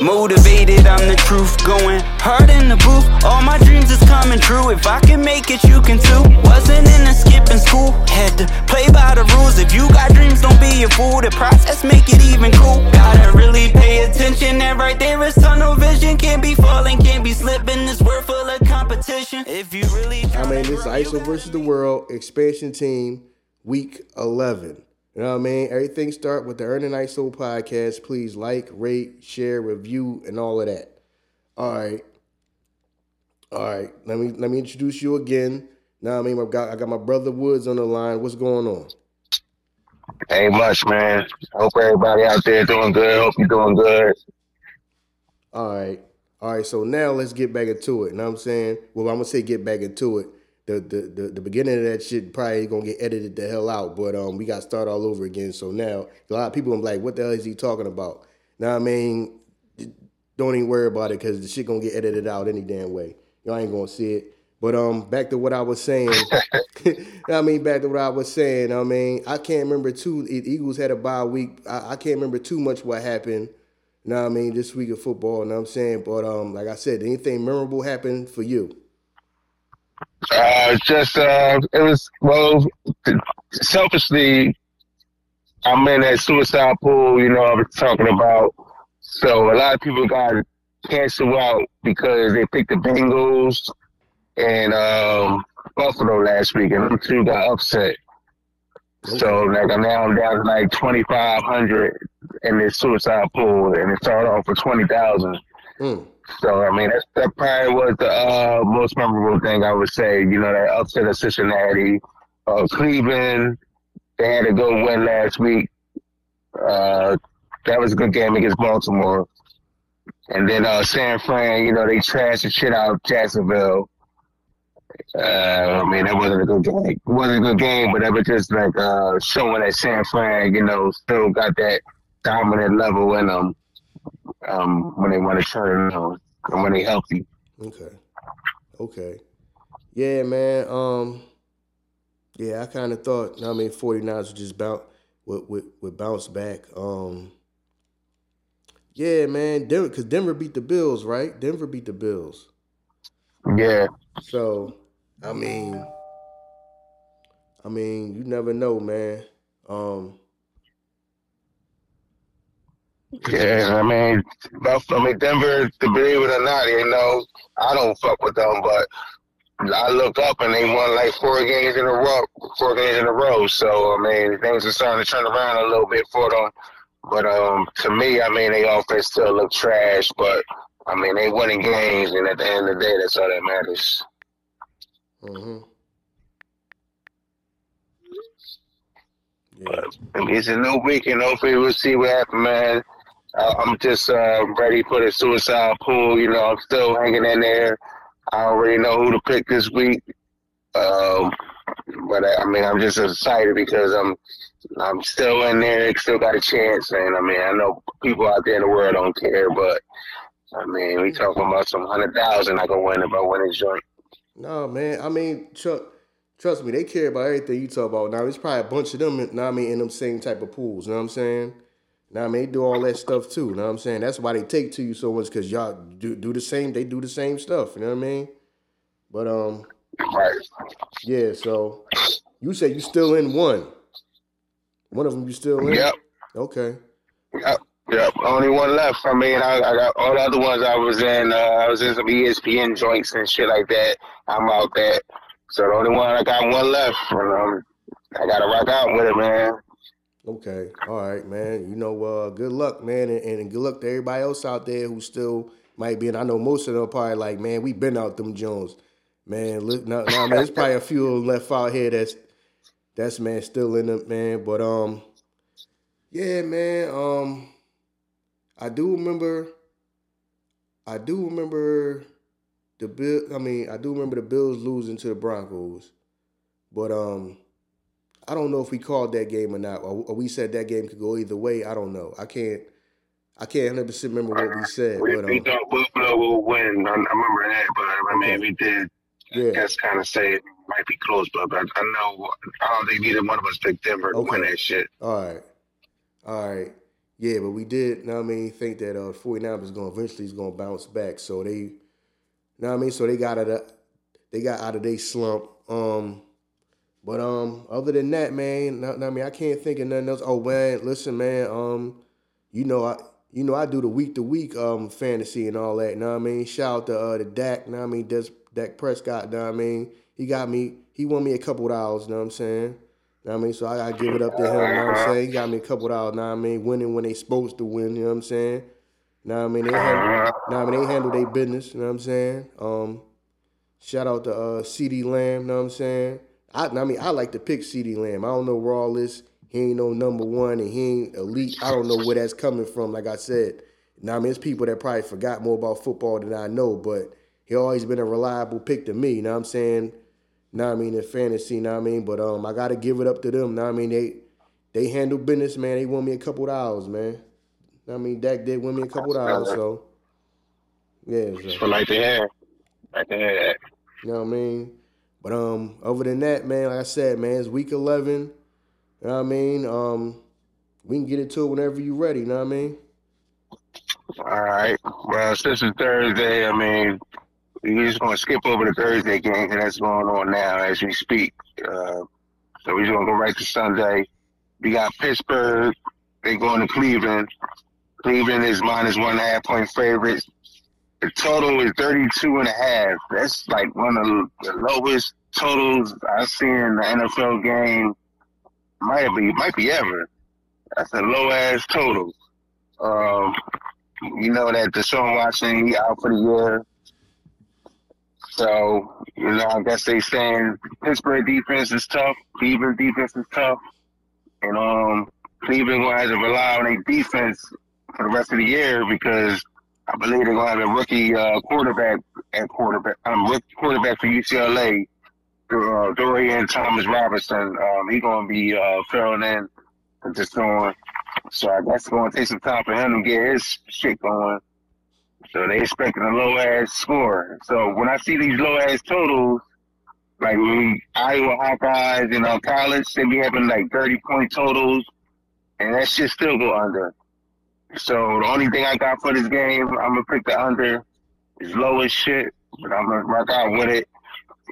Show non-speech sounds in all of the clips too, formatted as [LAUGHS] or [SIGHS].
Motivated, I'm the truth. Going hard in the booth. All my dreams is coming true. If I can make it, you can too. Wasn't in a skipping school. Had to play by the rules. If you got dreams, don't be a fool. The process make it even cool. Gotta really pay attention. And right there is tunnel vision. Can't be falling, can't be slipping. This world full of competition. If you really. I mean, this is ISO versus the World expansion team, week 11. You know what I mean? Everything start with the Earning ISO podcast. Please like, rate, share, review, and all of that. All right. All right. Let me let me introduce you again. Now I mean I got I got my brother Woods on the line. What's going on? Ain't much, man. Hope everybody out there doing good. Hope you're doing good. All right. All right. So now let's get back into it. You know what I'm saying? Well, I'm gonna say get back into it the, the the the beginning of that shit probably gonna get edited the hell out. But um, we got to start all over again. So now a lot of people are like, "What the hell is he talking about?" Now I mean, don't even worry about it because the shit gonna get edited out any damn way. Y'all ain't gonna see it. But um, back to what I was saying. [LAUGHS] [LAUGHS] I mean, back to what I was saying. I mean, I can't remember too. Eagles had a bye week. I, I can't remember too much what happened. You know what I mean? This week of football. You know what I'm saying? But um, like I said, anything memorable happened for you? Uh, just uh, it was well, selfishly, I'm in that suicide pool. You know, I was talking about. So a lot of people got canceled out because they picked the Bengals and um, Buffalo last week, and them two got upset. So like now I'm down to like twenty five hundred in this suicide pool, and it started off for twenty thousand. Mm. So I mean, that, that probably was the uh, most memorable thing I would say. You know, that upset of Cincinnati, uh, Cleveland. They had a good win last week. Uh, that was a good game against Baltimore. And then uh, San Fran, you know, they trashed the shit out of Jacksonville. Uh, I mean, that wasn't a good game. It wasn't a good game, but that was just like uh, showing that San Fran, you know, still got that dominant level in them um, when they want to turn it on and when they healthy. Okay. Okay. Yeah, man. Um, yeah, I kind of thought. I mean, 49ers would just bounce would, would, would bounce back. Um, yeah, man. Denver, because Denver beat the Bills, right? Denver beat the Bills. Yeah. So, I mean, I mean, you never know, man. Um, yeah, I mean, I mean, Denver, to believe it or not, you know, I don't fuck with them, but I look up and they won like four games in a row, four games in a row. So I mean, things are starting to turn around a little bit for them. But um, to me, I mean, they offense still look trash. But I mean, they winning games, and at the end of the day, that's all that matters. Mm-hmm. Yeah. But I mean, it's a new week, and hopefully we'll see what happens, man. I'm just uh, ready for the suicide pool. You know, I'm still hanging in there. I already know who to pick this week. Um, but I, I, mean, I'm just excited because I'm I'm still in there, still got a chance. And I mean, I know people out there in the world don't care, but I mean, we talking about some hundred thousand I can win if I win a joint. No, man. I mean, Chuck, trust me, they care about everything you talk about. Now, there's probably a bunch of them. Now, I mean, in them same type of pools. You know what I'm saying? Now I mean, they do all that stuff too. You know what I'm saying? That's why they take to you so much because y'all do do the same. They do the same stuff. You know what I mean? But um, right. Yeah. So you say you still in one. One of them you still in. Yep. Okay. Yep. Yep. Only one left. I mean, I, I got all the other ones. I was in. Uh, I was in some ESPN joints and shit like that. I'm out there. So the only one I got one left, and um, I gotta rock out with it, man. Okay. All right, man. You know, uh, good luck, man, and, and, good luck to everybody else out there who still might be. And I know most of them probably like, man, we been out them Jones. Man, look now, man, there's probably a few left out here that's that's man still in it, man. But um, yeah, man. Um, I do remember. I do remember the bill. I mean, I do remember the Bills losing to the Broncos, but um, I don't know if we called that game or not, or, we said that game could go either way. I don't know. I can't. I can't 100 percent remember what we said. We, but, we um, thought Buffalo will win. I, I, remember that, but I mean, okay. we did. Yeah. I guess kind of say it might be close, but I, I know I don't think neither one of us picked Denver okay. to win that shit. All right, all right, Yeah, but we did, you know I mean, think that uh 49ers is gonna eventually is gonna bounce back. So they you know what I mean? So they got it they got out of their slump. Um but um other than that, man, what I mean, I can't think of nothing else. Oh man, listen, man, um, you know I you know I do the week to week um fantasy and all that, know what I mean? Shout out to uh the Dak, know what I mean, Des, Dak Prescott, know what I mean? He got me, he won me a couple dollars, you know what I'm saying? Know what I mean? So I gotta give it up to him, you know what I'm saying? He got me a couple dollars, know what I mean? Winning when they supposed to win, you know what I'm saying? Know what I mean? They handle, know I mean? They handle their business, you know what I'm saying? Um, shout out to uh CeeDee Lamb, you know what I'm saying? I, I mean, I like to pick CeeDee Lamb. I don't know where all this, he ain't no number one and he ain't elite. I don't know where that's coming from, like I said. Now, I mean, it's people that probably forgot more about football than I know, but he always been a reliable pick to me, you know what I'm saying? Now I mean, in fantasy, know what I mean? But um, I gotta give it up to them. Now I mean? They they handle business, man. They won me a couple dollars, man. I mean, Dak did win me a couple dollars, so yeah. So. For like to have, like to have that. You know what I mean? But um, other than that, man, like I said, man, it's week eleven. You know what I mean? Um, we can get into it whenever you're ready. You know what I mean? All right. Well, since it's Thursday, I mean, we're just to skip over the Thursday game that's going on now as we speak. Uh, so we're just to go right to Sunday. We got Pittsburgh. They going to Cleveland. Cleveland is minus one and a half point favorites. The total is 32 and a half. That's like one of the lowest totals I've seen in the NFL game. Might be, might be ever. That's a low ass total. Um, you know that Deshaun Watson he out for the year. So, you know, I guess they saying Pittsburgh defense is tough, Cleveland defense is tough. And um Cleveland gonna have to rely on their defense for the rest of the year because I believe they're gonna have a rookie uh, quarterback at quarterback um quarterback for UCLA, uh, Dorian Thompson-Robinson. Um, he gonna be uh, filling in for Deshaun. So I guess it's gonna take some time for him to get his shit going. So they expecting a low ass score. So when I see these low ass totals, like when we, Iowa Hawkeyes in our college, they be having like thirty point totals, and that shit still go under. So the only thing I got for this game, I'm gonna pick the under. It's low as shit, but I'm gonna rock out with it.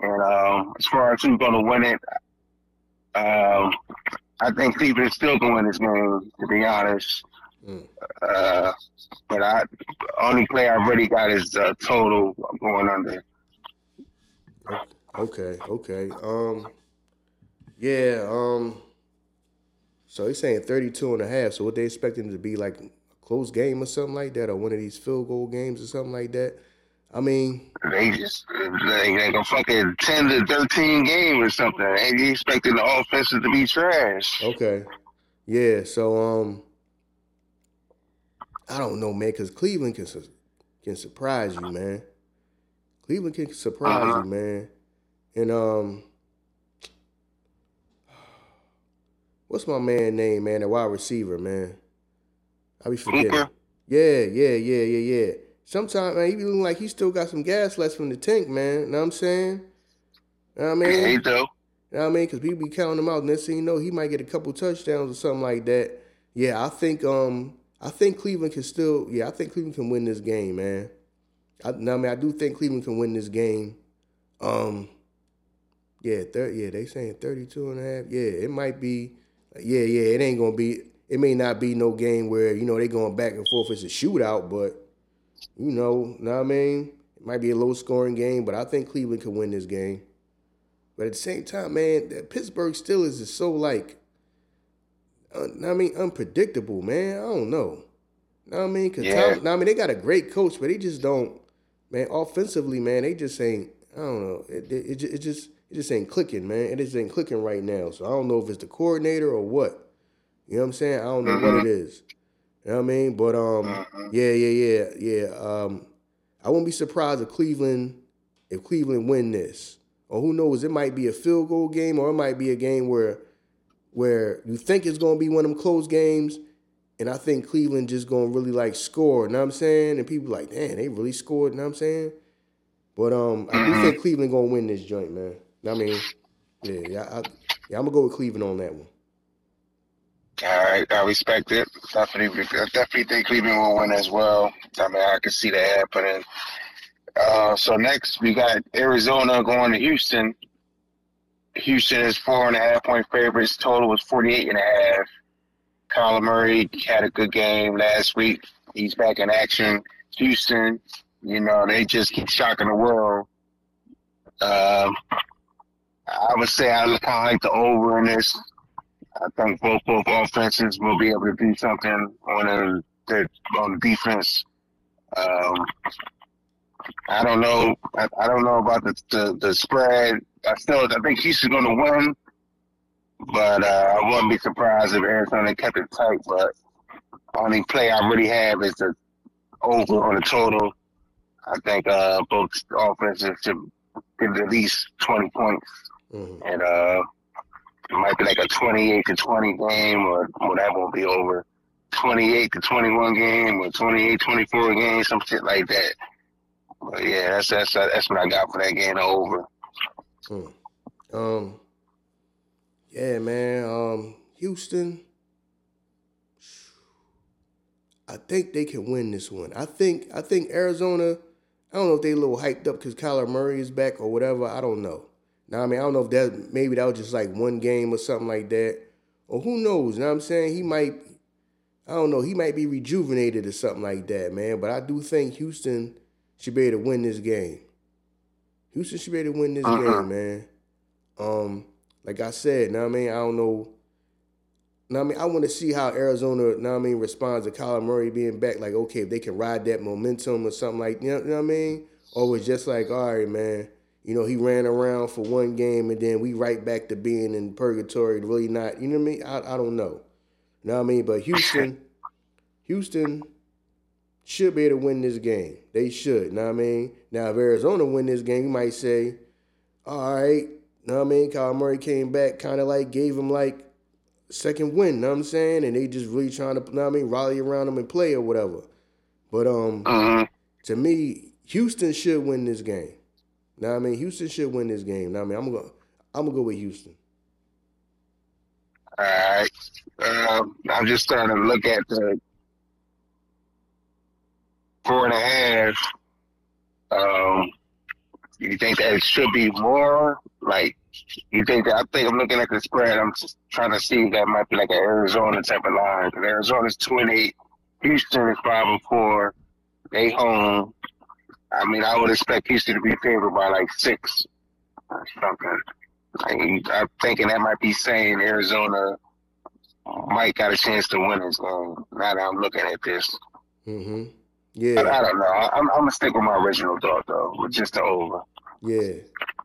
And um, as far as who's gonna win it, um, I think Cleveland's still gonna win this game. To be honest, Mm. uh, but I only play I really got is uh, total going under. Okay, okay. Um, yeah. Um, so he's saying 32 and a half. So what they expecting to be like close game or something like that, or one of these field goal games or something like that. I mean, They just they like a fucking ten to thirteen game or something. And you expecting the offenses to be trash. okay, yeah. So um, I don't know, man, because Cleveland can su- can surprise you, man. Cleveland can surprise Uh-huh. you, man. And um, [SIGHS] what's my man name, man? The wide receiver, man. I be forgetting. Yeah, yeah, yeah, yeah, yeah. Sometimes, man, he be looking like he still got some gas left from the tank, man. You know what I'm saying? Know what I mean? Hey though. You know what I mean? Because people be counting him out. and Next thing you know, he might get a couple touchdowns or something like that. Yeah, I think um I think Cleveland can still yeah, I think Cleveland can win this game, man. I, no, I mean I do think Cleveland can win this game. Um yeah, thir- yeah, they saying 32 and a half. Yeah, it might be yeah, yeah, it ain't gonna be it may not be no game where, you know, they going back and forth. It's a shootout, but you know, know what I mean? It might be a low scoring game, but I think Cleveland can win this game. But at the same time, man, the Pittsburgh Steelers is so like, uh, I mean, unpredictable, man. I don't know. Know what I mean? Cause Yeah. Tom, I mean, they got a great coach, but they just don't, man. Offensively, man, they just ain't. I don't know. It, it, it, it just it just ain't clicking, man. It just ain't clicking right now. So I don't know if it's the coordinator or what. You know what I'm saying? I don't know what it is. You know what I mean? But um, yeah, yeah, yeah, yeah. Um, I won't be surprised if Cleveland if Cleveland win this. Or who knows, it might be a field goal game, or it might be a game where where you think it's gonna be one of them close games, and I think Cleveland just gonna really like score, you know what I'm saying? And people like, damn, they really scored, you know what I'm saying? But um I do think Cleveland gonna win this joint, man. I mean, yeah, yeah, I, yeah, I'm gonna go with Cleveland on that one. Right, I respect it. Definitely, I definitely think Cleveland will win as well. I mean, I can see that happening. Uh, so next we got Arizona going to Houston. Houston is four and a half point favorites. Total was 48 and a half. Kyler Murray had a good game last week. He's back in action. Houston, you know, they just keep shocking the world. Um, I would say I kind of like the over in this. I think both both offenses will be able to do something on the on defense. Um, I don't know. I, I don't know about the, the, the spread. I still I think Houston's going to win, but uh, I wouldn't be surprised if Arizona kept it tight. But only play I really have is the over on the total. I think uh, both offenses should get at least twenty points, mm-hmm. and uh, it might be like a twenty-eight to twenty game, or well, that won't be over. 28 to 21 game or 28 24 game, some shit like that. But yeah, that's that's that's what I got for that game over. Hmm. Um. Yeah, man. Um, Houston. I think they can win this one. I think I think Arizona. I don't know if they a little hyped up because Kyler Murray is back or whatever. I don't know. Now I mean I don't know if that maybe that was just like one game or something like that, or who knows. You know what I'm saying? He might. I don't know. He might be rejuvenated or something like that, man. But I do think Houston should be able to win this game. Houston should be able to win this uh-huh. game, man. Um, like I said, now I mean, I don't know. Now I mean, I want to see how Arizona, now I mean, responds to Kyler Murray being back. Like, okay, if they can ride that momentum or something like, you know, you know what I mean? Or it's just like, all right, man, you know, he ran around for one game and then we right back to being in purgatory, really not, you know what I mean? I, I don't know. You know what I mean? But Houston, [LAUGHS] Houston, should be able to win this game. They should. You know what I mean? Now, if Arizona win this game, you might say, all right, you know what I mean? Kyle Murray came back, kind of like gave him like second win, know what I'm saying? And they just really trying to, know what I mean, rally around them and play or whatever. But um, uh-huh. to me, Houston should win this game. Now I mean, Houston should win this game. Now I mean, I'm gonna I'm gonna go with Houston. All right. Um, I'm just trying to look at the four and a half. Um, you think that it should be more? Like, you think that? I think I'm looking at the spread. I'm just trying to see if that might be like an Arizona type of line. Arizona's two and eight, Houston is five and four. They home. I mean, I would expect Houston to be favored by like six or something. I mean, I'm thinking that might be saying Arizona might got a chance to win this game. Now that I'm looking at this. Mm-hmm. Yeah. I, I don't know. I, am gonna stick with my original thought though, with just the over. Yeah,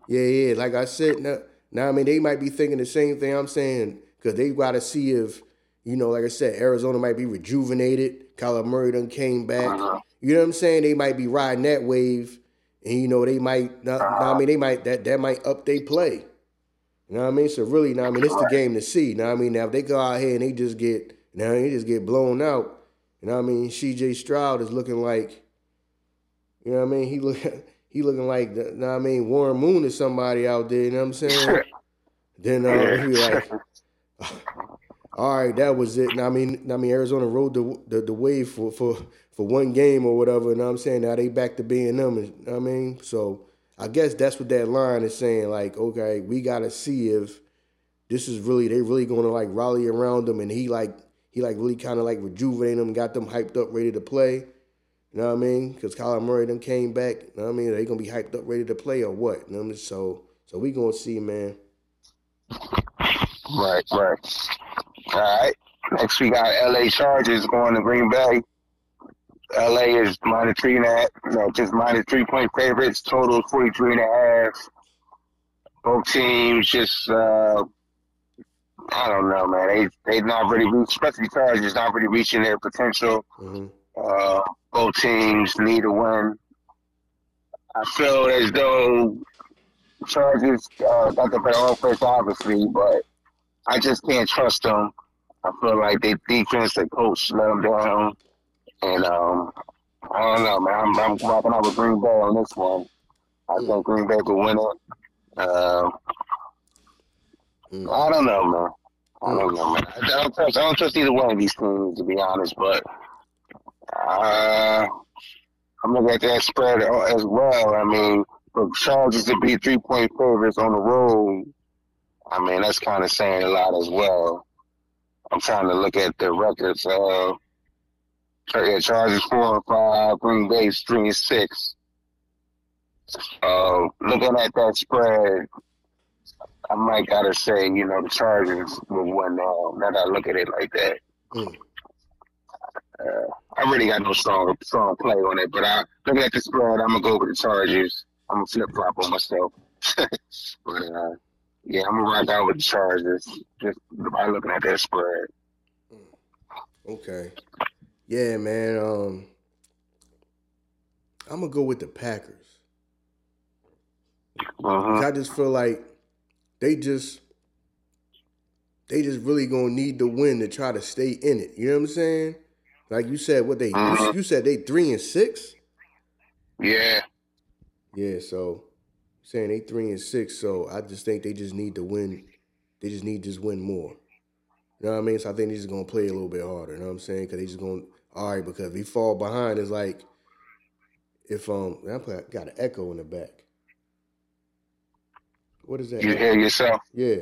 yeah, yeah. Like I said, now, now I mean they might be thinking the same thing I'm saying because they got to see if you know, like I said, Arizona might be rejuvenated. Kyler Murray done came back. Uh-huh. You know what I'm saying? They might be riding that wave, and you know they might. Not, uh-huh. I mean, they might that that might up they play. You know what I mean? So really, now I mean, it's the game to see. Now I mean, now if they go out here and they just get now they just get blown out, you know what I mean? CJ Stroud is looking like, you know what I mean? He look [LAUGHS] he looking like, you know what I mean? Warren Moon is somebody out there. You know what I'm saying? [LAUGHS] then uh, he like, [LAUGHS] all right, that was it. Now, I mean, I mean, Arizona rode the, the the wave for for for one game or whatever. What I'm saying? Now they back to being them. Know I mean, so I guess that's what that line is saying. Like, okay, we got to see if this is really they really to like rally around them, and he like he like really kind of like rejuvenated them, got them hyped up, ready to play. You know what I mean? Because Kyler Murray them came back. You know what I mean? Are they gonna be hyped up, ready to play, or what? You know what I mean? So, so we gonna see, man. Right, right. All right. Next we got L.A. Chargers going to Green Bay. LA is minus three and a half, no, just minus three point favorites. Total 43 and a half. Both teams just uh, I don't know, man. They they not really especially Chargers not really reaching their potential. Mm-hmm. Uh, both teams need to win. I feel as though Chargers uh, got the better offense, obviously, but I just can't trust them. I feel like they defense, the coach let them down, and um, I don't know, man. I'm, I'm rocking out with Green Bay on this one. I think Green Bay will win it. Uh. I don't know, man. I don't know, man. I don't trust. I don't trust either one of these teams to be honest, but uh, I'm looking at that spread as well. I mean, the Chargers to be three point favorites on the road, I mean that's kind of saying a lot as well. I'm trying to look at the records. Uh, yeah, Chargers four and five, Green Bay's three and six. Uh, looking at that spread, I might gotta say, you know, the Chargers will win now. Now that I look at it like that. Mm. Uh, I really got no strong strong play on it, but I looking at the spread, I'm gonna go with the Chargers. I'm gonna flip flop on myself. [LAUGHS] but uh, yeah, I'm gonna rock out with the Chargers just by looking at that spread. Okay. Yeah, man. Um, I'm gonna go with the Packers. Uh-huh. I just feel like they just they just really gonna need the win to try to stay in it. You know what I'm saying? Like you said, what they uh-huh. you, you said they three and six. Yeah. Yeah. So saying they three and six. So I just think they just need to win. They just need to just win more. You know what I mean? So I think they're just gonna play a little bit harder. You know what I'm saying? Because they just gonna all right. Because if he fall behind, it's like if um I got an echo in the back. What is that? You hear yourself? Yeah.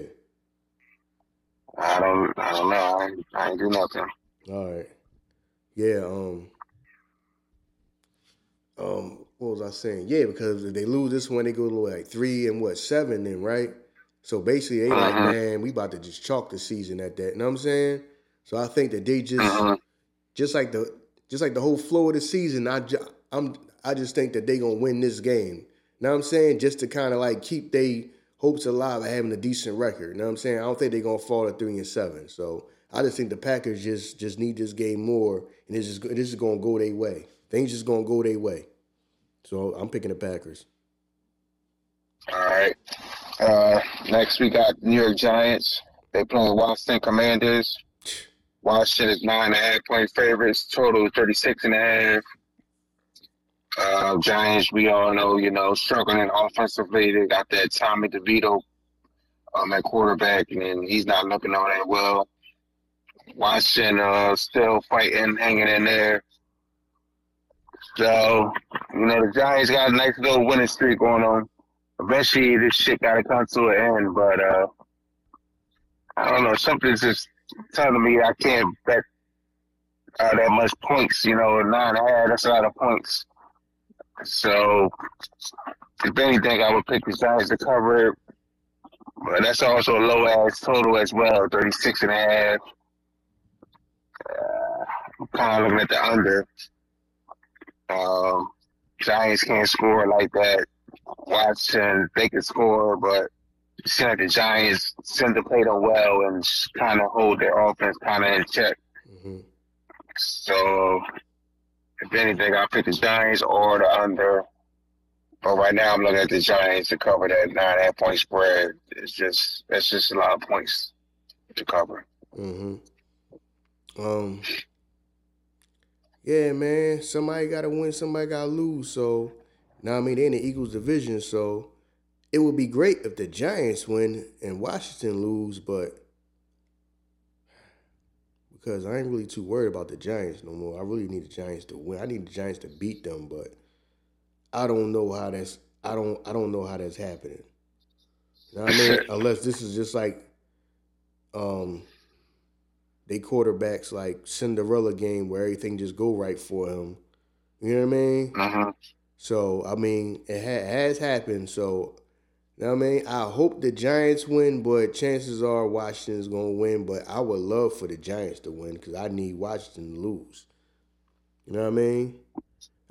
I don't. I don't know. I ain't, I ain't do nothing. All right. Yeah. Um. Um. What was I saying? Yeah, because if they lose this one, they go to like three and what seven, then right. So basically, they uh-huh. like, man, we about to just chalk the season at that. You know what I'm saying? So I think that they just, uh-huh. just like the, just like the whole flow of the season. I, I'm, I just think that they gonna win this game. You know what I'm saying? Just to kind of like keep they hopes alive of having a decent record. You know what I'm saying? I don't think they're gonna fall to three and seven. So I just think the Packers just just need this game more, and this is this is gonna go their way. Things just gonna go their way. So I'm picking the Packers. All right. Uh, next we got New York Giants. They playing Washington Commanders. [SIGHS] Washington is nine and a half point favorites. Total 36 and a half. Uh, Giants, we all know, you know, struggling offensively. They got that Tommy DeVito um, at quarterback, and he's not looking all that well. Washington uh, still fighting, hanging in there. So, you know, the Giants got a nice little winning streak going on. Eventually, this shit got to come to an end, but uh, I don't know. Something's just telling me I can't bet uh, that much points. You know, nine and a half, that's a lot of points. So, if anything, I would pick the Giants to cover it. But that's also a low ass total as well, 36 and a half. Uh, I'm kind of looking at the under. Um, Giants can't score like that. Washington, they can score, but it like the Giants send the play them well and kind of hold their offense kind of in check. Mm-hmm. So if anything, I'll pick the Giants or the under. But right now, I'm looking at the Giants to cover that nine nine and a half point spread. It's just that's just a lot of points to cover. Mm-hmm. Um. Yeah, man. Somebody got to win. Somebody got to lose. So now I mean they in the Eagles division. So it would be great if the Giants win and Washington lose, but because I ain't really too worried about the Giants no more. I really need the Giants to win. I need the Giants to beat them, but I don't know how that's I don't I don't know how that's happening. You know what I mean? [COUGHS] Unless this is just like um they quarterbacks like Cinderella game where everything just go right for him. You know what I mean? Uh-huh. So I mean, it ha- has happened. So you know what I mean? I hope the Giants win, but chances are Washington's gonna win. But I would love for the Giants to win because I need Washington to lose. You know what I mean?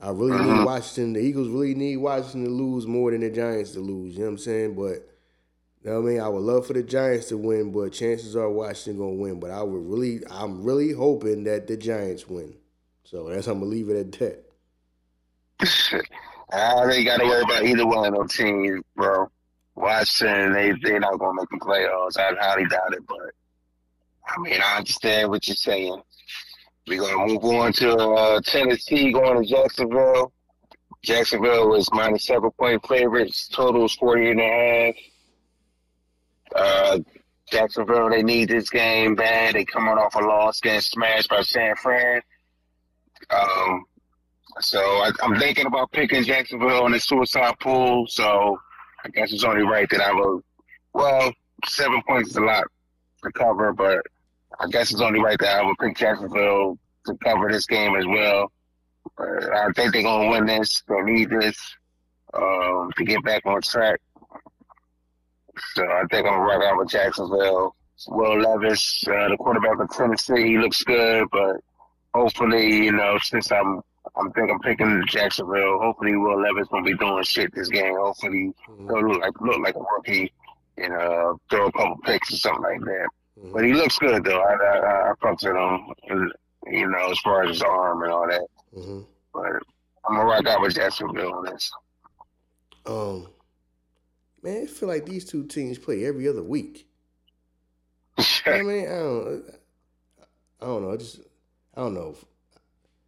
I really uh-huh. need Washington. The Eagles really need Washington to lose more than the Giants to lose. You know what I'm saying? But you know what I mean? I would love for the Giants to win, but chances are Washington gonna win. But I would really, I'm really hoping that the Giants win. So that's how I'm gonna leave it at that. [LAUGHS] I ain't got to worry about either one of those teams, bro. Washington, they they're not gonna make the playoffs. I highly doubt it, but I mean, I understand what you're saying. We're gonna move on to uh, Tennessee going to Jacksonville. Jacksonville was minus seven point favorites. Total is 40 and a half. Uh, Jacksonville, they need this game bad. They coming off a loss, getting smashed by San Fran. Um, so I, am thinking about picking Jacksonville in the suicide pool. So I guess it's only right that I will. Well, seven points is a lot to cover, but I guess it's only right that I will pick Jacksonville to cover this game as well. I think they're gonna win this. They need this um, to get back on track. So I think I'm gonna out with Jacksonville. Will Levis, uh, the quarterback of Tennessee, he looks good, but hopefully, you know, since I'm I'm thinking I'm picking Jacksonville. Hopefully, Will Levis won't be doing shit this game. Hopefully, mm-hmm. he'll look like look like a rookie and uh, throw a couple picks or something like that. Mm-hmm. But he looks good though. I I, I fucks with him, you know, as far as his arm and all that. Mm-hmm. But I'm gonna rock out with Jacksonville on this. Um, man, I feel like these two teams play every other week. [LAUGHS] I mean, I don't, I don't know. I just, I don't know.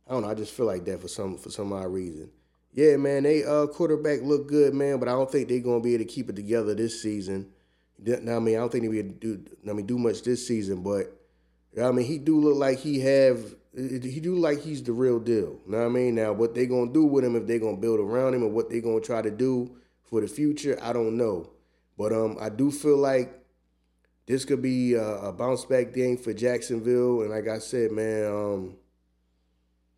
I don't know. I just feel like that for some for some odd reason. Yeah, man, they uh quarterback look good, man, but I don't think they're gonna be able to keep it together this season. Now, I mean, I don't think they will do I mean do much this season, but I mean he do look like he have he do like he's the real deal. You know what I mean? Now what they gonna do with him if they gonna build around him and what they gonna try to do for the future, I don't know. But um I do feel like this could be a, a bounce back thing for Jacksonville. And like I said, man, um,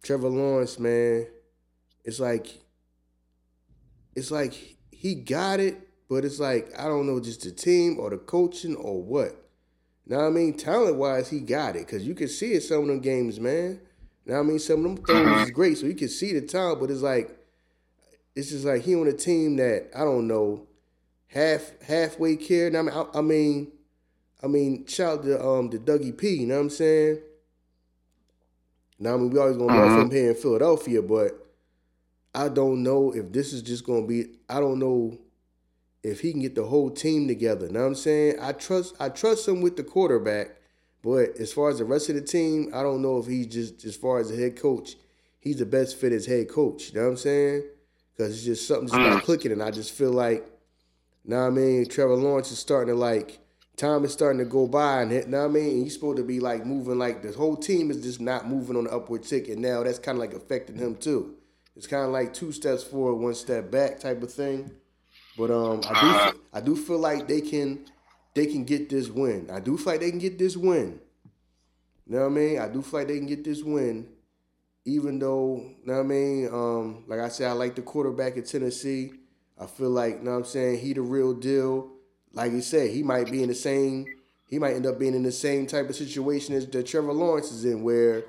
Trevor Lawrence, man, it's like it's like he got it, but it's like I don't know, just the team or the coaching or what. Now I mean, talent wise, he got it because you can see it some of them games, man. Now I mean, some of them throws is great, so you can see the talent, but it's like it's just like he on a team that I don't know half halfway care. Now I mean, I, I mean, I mean, shout out to um to Dougie P. You know what I'm saying? Now, I mean, we always gonna love mm-hmm. him here in Philadelphia, but I don't know if this is just gonna be. I don't know if he can get the whole team together. Now I'm saying I trust I trust him with the quarterback, but as far as the rest of the team, I don't know if he's just as far as the head coach, he's the best fit as head coach. You know what I'm saying? Because it's just something just not mm. clicking, and I just feel like, now I mean, Trevor Lawrence is starting to like time is starting to go by, and you know what I mean? And he's supposed to be like moving like the whole team is just not moving on the upward tick, and now that's kind of like affecting him too. It's kind of like two steps forward, one step back type of thing. But um, I do uh-huh. I do feel like they can they can get this win. I do feel like they can get this win. You know what I mean? I do feel like they can get this win, even though you know what I mean. Um, like I said, I like the quarterback at Tennessee. I feel like you know what I'm saying he the real deal like you said, he might be in the same. He might end up being in the same type of situation as that Trevor Lawrence is in, where,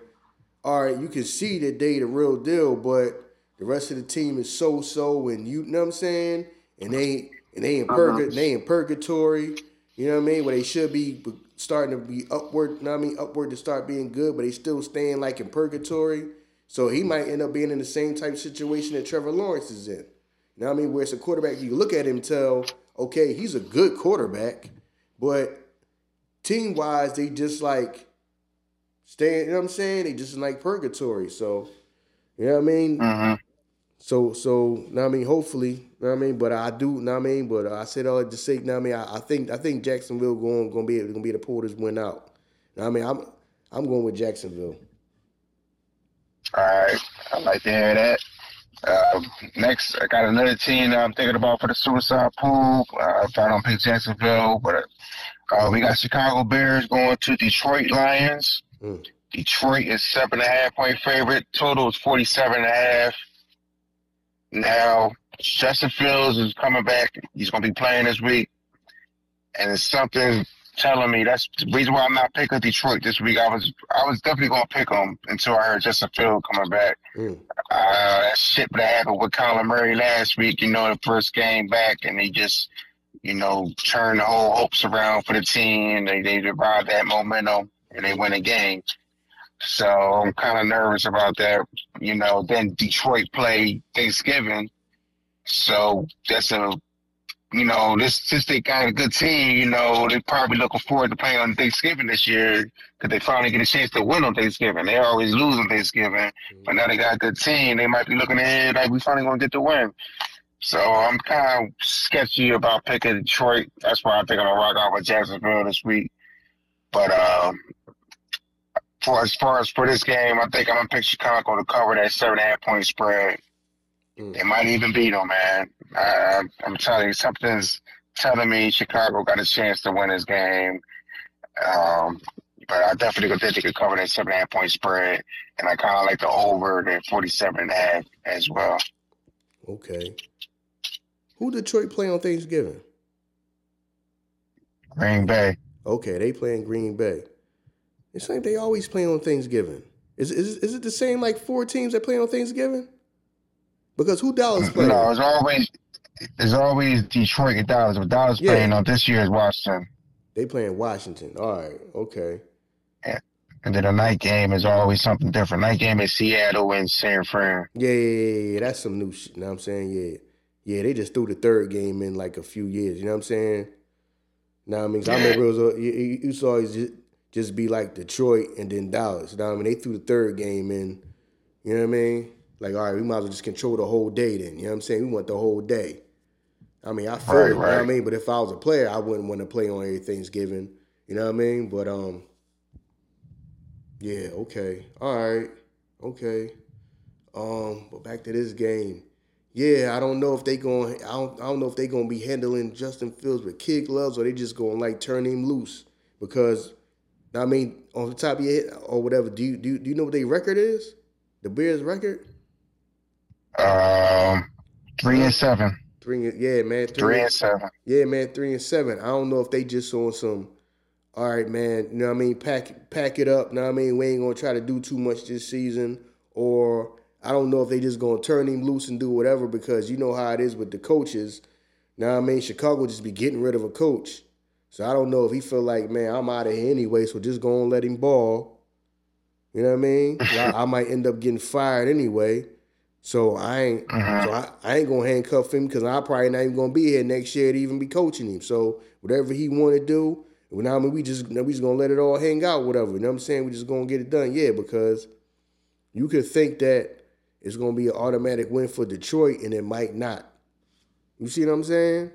all right, you can see that they the real deal, but the rest of the team is so so, and you know what I'm saying, and they and they in purg- uh-huh. they in purgatory. You know what I mean? Where they should be starting to be upward. You know what I mean? Upward to start being good, but they still staying like in purgatory. So he might end up being in the same type of situation that Trevor Lawrence is in. You know what I mean? Where it's a quarterback, you look at him, tell okay, he's a good quarterback, but team wise, they just like staying, you know what I'm saying? They just like purgatory. So, you know what I mean? Mm-hmm. So, so, now I mean, hopefully, you know what I mean? But I do, you know what I mean? But I said all that to say, you know what I mean? I, I think, I think Jacksonville going, going to be, going to be the pull this win out. You know what I mean? I'm, I'm going with Jacksonville. All right. I like to hear that. Uh, next, I got another team that I'm thinking about for the suicide pool. Uh, I on pick Jacksonville, but uh, we got Chicago Bears going to Detroit Lions. Mm. Detroit is seven and a half point favorite. Total is 47 and a half. Now, Justin Fields is coming back. He's going to be playing this week. And it's something telling me that's the reason why I'm not picking Detroit this week. I was I was definitely gonna pick them until I heard Justin Field coming back. Mm. Uh, that shit that happened with Colin Murray last week, you know, the first game back, and they just, you know, turned the whole hopes around for the team. They they derived that momentum and they win a game. So I'm kind of nervous about that. You know, then Detroit play Thanksgiving, so that's a you know, this since they got a good team, you know, they're probably looking forward to playing on Thanksgiving this year because they finally get a chance to win on Thanksgiving. They always lose on Thanksgiving, but now they got a good team. They might be looking ahead like we finally gonna get the win. So I'm kind of sketchy about picking Detroit. That's why I think I'm gonna rock out with Jacksonville this week. But um, for as far as for this game, I think I'm gonna pick Chicago to cover that seven and a half point spread. It might even beat them, man. I, I'm telling you, something's telling me Chicago got a chance to win this game. Um, but I definitely think they could cover that seven and a half point spread, and I kind of like the over the 47 and a half as well. Okay. Who Detroit play on Thanksgiving? Green Bay. Okay, they playing Green Bay. It's like they always play on Thanksgiving. Is is is it the same like four teams that play on Thanksgiving? Because who Dallas mm-hmm. playing? No, it's always it's always Detroit and Dallas. But Dallas Yeah. playing on this year's Washington, They playing Washington. All right. Okay. and then the night game is always something different. Night game is Seattle and San Fran. Yeah, yeah, yeah, yeah. That's some new shit. You know what I'm saying? Yeah. Yeah, they just threw the third game in like a few years. You know what I'm saying? Now I mean, I remember it was a, you, you used to always just, just be like Detroit and then Dallas. You know what I mean? They threw the third game in. You know what I mean? Like, all right, we might as well just control the whole day then. You know what I'm saying? We want the whole day. I mean, I feel Right, it, you know what I mean? But if I was a player, I wouldn't want to play on every Thanksgiving. You know what I mean? But um, yeah, okay, all right, okay. Um, but back to this game. Yeah, I don't know if they going. I don't. I don't know if they gonna be handling Justin Fields with kid gloves or they just gonna like turn him loose because. I mean, on the top of your head or whatever. Do you do do you know what their record is? The Bears' record? Um, three and seven. Three. and- Yeah, man. Three and seven. Yeah, man, three and seven. I don't know if they just on some. All right, man. You know what I mean? Pack pack it up. Know what I mean? We ain't gonna try to do too much this season, or I don't know if they just gonna turn him loose and do whatever because you know how it is with the coaches. Now I mean, Chicago just be getting rid of a coach, so I don't know if he feel like, man, I'm out of here anyway, so just go and let him ball. You know what I mean? [LAUGHS] I, I might end up getting fired anyway. So I ain't Mhm. so I, I ain't gonna handcuff him because I probably not even gonna be here next year to even be coaching him. So whatever he want to do, what I mean, we just we just gonna let it all hang out, whatever. You know what I'm saying? We just gonna get it done, yeah. Because you could think that it's gonna be an automatic win for Detroit, and it might not. You see what I'm saying?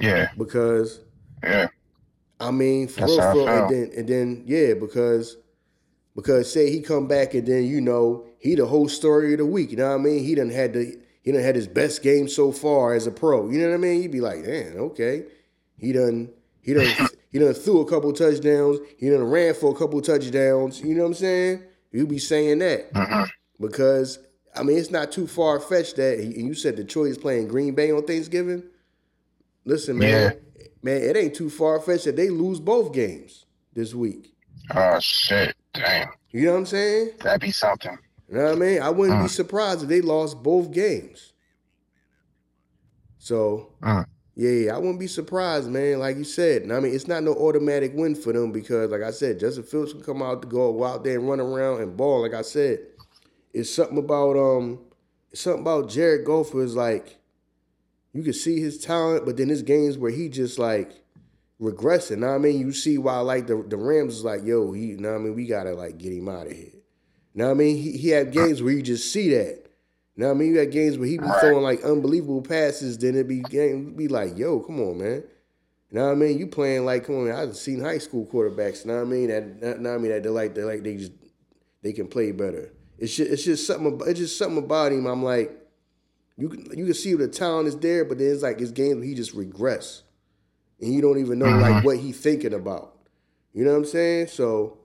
Yeah, Because yeah. I mean, for real, for and then and then yeah, because because say he come back and then you know he the whole story of the week. You know what I mean? He done had the he done had his best game so far as a pro. You know what I mean? You'd be like, man, okay, he done he done he done threw a couple touchdowns. He done ran for a couple touchdowns. You know what I'm saying? You'd be saying that because I mean it's not too far fetched that and you said Detroit is playing Green Bay on Thanksgiving. Listen, man, man, it ain't too far fetched that they lose both games this week. Oh shit! Damn, You know what I'm saying? that'd be something. You know what I mean? I wouldn't be Mm. surprised if they lost both games. So Mm. yeah, yeah, I wouldn't be surprised, man. Like you said, and I mean, it's not no automatic win for them because, like I said, Justin Fields can come out to go out there and run around and ball. Like I said, it's something about um, it's something about Jared Goff is like, you can see his talent, but then his games where he just like regressing. Know what I mean, you see why like the the Rams is like, yo, he, know what I mean, we gotta like get him out of here. Know what I mean? He, he had games where you just see that. Now I mean? You had games where he be Right. throwing like unbelievable passes, then it be game be like, yo, come on, man. You know what I mean? You playing like, come on, I've seen high school quarterbacks. You know what I mean? That, what I mean that they like they like they just they can play better. It's just it's just something about, it's just something about him. I'm like, you can you can see the talent is there, but then it's like his games where he just regress, and you don't even know like mm-hmm. what he thinking about. You know what I'm saying? So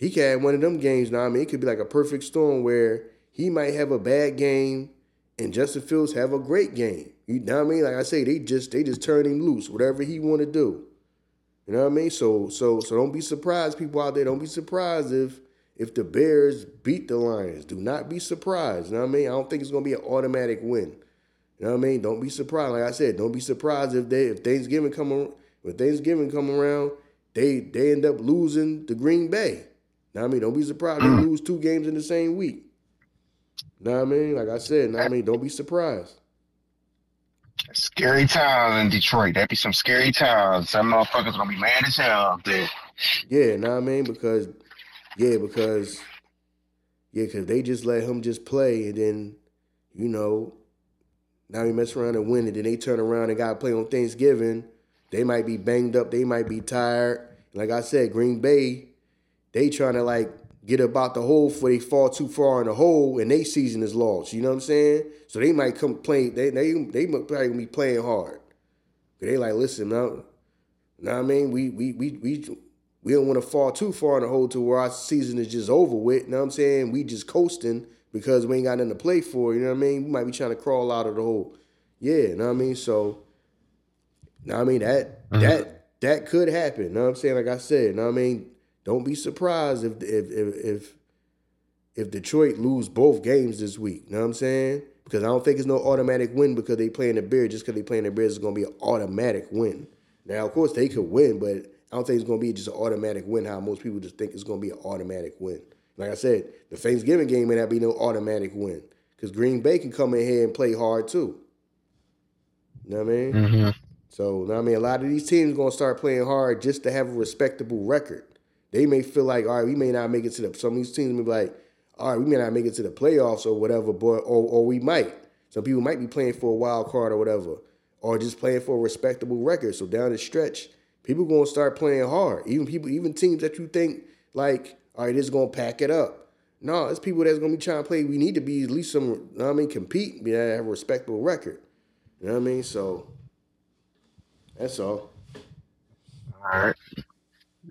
he can have one of them games now. I mean, it could be like a perfect storm where he might have a bad game and Justin Fields have a great game. You know what I mean? Like I say, they just they just turn him loose, whatever he want to do. You know what I mean? So so so don't be surprised, people out there. Don't be surprised if if the Bears beat the Lions. Do not be surprised. You know what I mean? I don't think it's gonna be an automatic win. You know what I mean? Don't be surprised. Like I said, don't be surprised if they if Thanksgiving come ar- if Thanksgiving come around, they they end up losing to Green Bay. What I mean? Don't be surprised they mm. lose two games in the same week. Know what I mean? Like I said, what I mean? Don't be surprised. Scary times in Detroit. That'd be some scary times. Some motherfuckers gonna be mad as hell out there. Yeah, know I mean? Because yeah, because yeah, because they just let him just play and then, you know, Now he mess around and win it. Then they turn around and got to play on Thanksgiving. They might be banged up. They might be tired. Like I said, Green Bay, they trying to like get about the hole before they fall too far in the hole and they season is lost. You know what I'm saying? So they might come play. They they they probably be playing hard. They like listen man. now. Know what I mean? We we we we we don't want to fall too far in the hole to where our season is just over with. You know what I'm saying? We just coasting because we ain't got nothing to play for. You know what I mean? We might be trying to crawl out of the hole. Yeah, you know what I mean? So, you know what I mean? That mm-hmm. that that could happen. You know what I'm saying? Like I said, you know what I mean? Don't be surprised if if if if, if Detroit lose both games this week. You know what I'm saying? Because I don't think it's no automatic win because they playing the Bears. Just because they playing the Bears is going to be an automatic win. Now, of course, they could win, but I don't think it's going to be just an automatic win. How most people just think it's going to be an automatic win. Like I said, the Thanksgiving game may not be no automatic win because Green Bay can come in here and play hard too. You know what I mean? Mm-hmm. So, I mean, a lot of these teams going to start playing hard just to have a respectable record. They may feel like, all right, we may not make it to the. Some of these teams may be like, all right, we may not make it to the playoffs or whatever, but or, or we might. Some people might be playing for a wild card or whatever, or just playing for a respectable record. So down the stretch, people to start playing hard. Even people, even teams that you think like, all right, this is to pack it up. No, it's people that's to be trying to play. We need to be at least some, you know what I mean, compete, be have a respectable record. You know what I mean? So that's all. All right.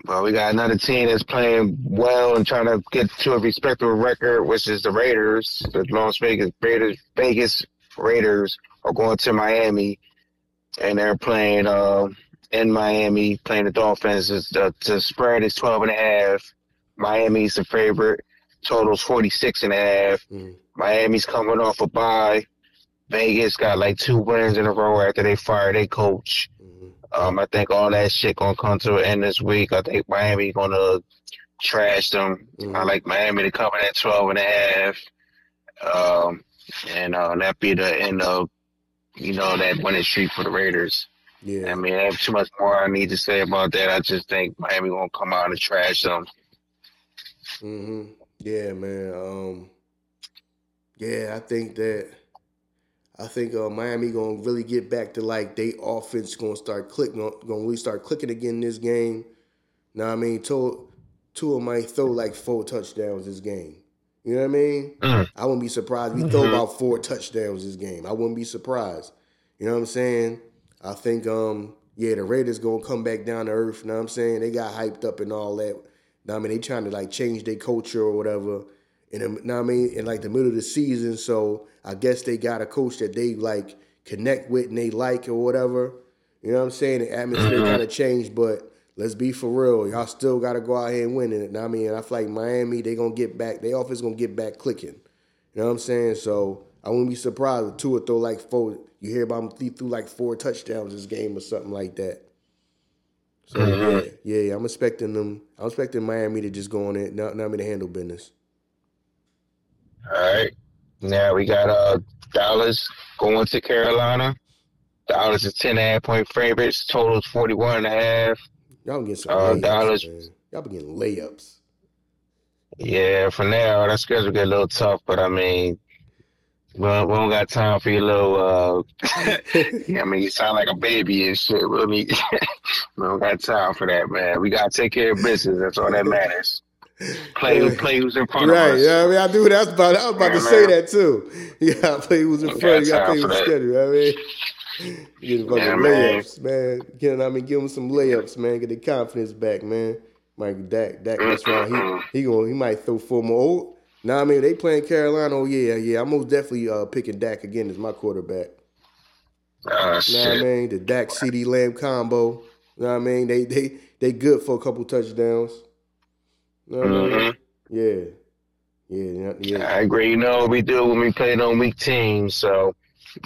Well, we got another team that's playing well and trying to get to a respectable record, which is the Raiders. The Las Vegas Raiders, Vegas Raiders are going to Miami, and they're playing uh, in Miami, playing the Dolphins. The, the spread is 12 and a half. Miami's the favorite. Total's 46 and a half. Mm. Miami's coming off a bye. Vegas got like two wins in a row after they fired their coach. Um, I think all that shit gonna come to an end this week. I think Miami gonna trash them. Mm-hmm. I like Miami to come in at 12 and a half. Um, and uh, that be the end of, you know, that winning streak for the Raiders. Yeah. I mean, I have too much more I need to say about that. I just think Miami gonna come out and trash them. Mhm. Yeah, man. Um. Yeah, I think that I think uh, Miami gonna really get back to like they offense gonna start clicking, gonna really start clicking again in this game. Now I mean, Tua, Tua might throw like four touchdowns this game. You know what I mean? Mm. I wouldn't be surprised if he mm-hmm. throw about four touchdowns this game. I wouldn't be surprised. You know what I'm saying? I think um yeah, the Raiders gonna come back down to earth. You know what I'm saying? They got hyped up and all that. I mean, they trying to like change their culture or whatever in the, know I mean, in like the middle of the season. So I guess they got a coach that they like connect with and they like or whatever. You know what I'm saying? The atmosphere mm-hmm. kind of changed, but let's be for real. Y'all still got to go out here and win it. Know I mean, I feel like Miami, they gonna get back. They offense gonna get back clicking. You know what I'm saying? So I wouldn't be surprised if Tua throw like four. You hear about him he threw like four touchdowns this game or something like that. So mm-hmm. yeah, yeah, I'm expecting them. I'm expecting Miami to just go on it. Not, not me to handle business. All right. Now we got uh Dallas going to Carolina. Dallas is 10 and a half point favorites. Total is 41 and a half. Y'all get some uh, layups, Dallas. Man. Y'all be getting layups. Yeah, for now, that schedule get a little tough, but I mean, we don't, we don't got time for your little, uh, [LAUGHS] I mean, you sound like a baby and shit. We don't, [LAUGHS] we don't got time for that, man. We got to take care of business. That's all that matters play play who's in front right, of us. Yeah, I mean, I do. That's about. I was about yeah, to man. say that too. [LAUGHS] Yeah, play who's in front. You got to play who's schedule. I mean, [LAUGHS] get fucking yeah, layups, man. Get, I mean, give him some layups, man. Get the confidence back, man. Mike Dak, Dak, that's right. He he going he might throw four more. Oh, now I mean, they playing Carolina. Oh yeah, yeah. I'm most definitely uh, picking Dak again as my quarterback. Oh, you know what I mean? The Dak CeeDee Lamb combo. You know what I mean? They they they good for a couple touchdowns. Mm-hmm. Yeah. Yeah, yeah. I agree. You know we do when we play on weak teams. So,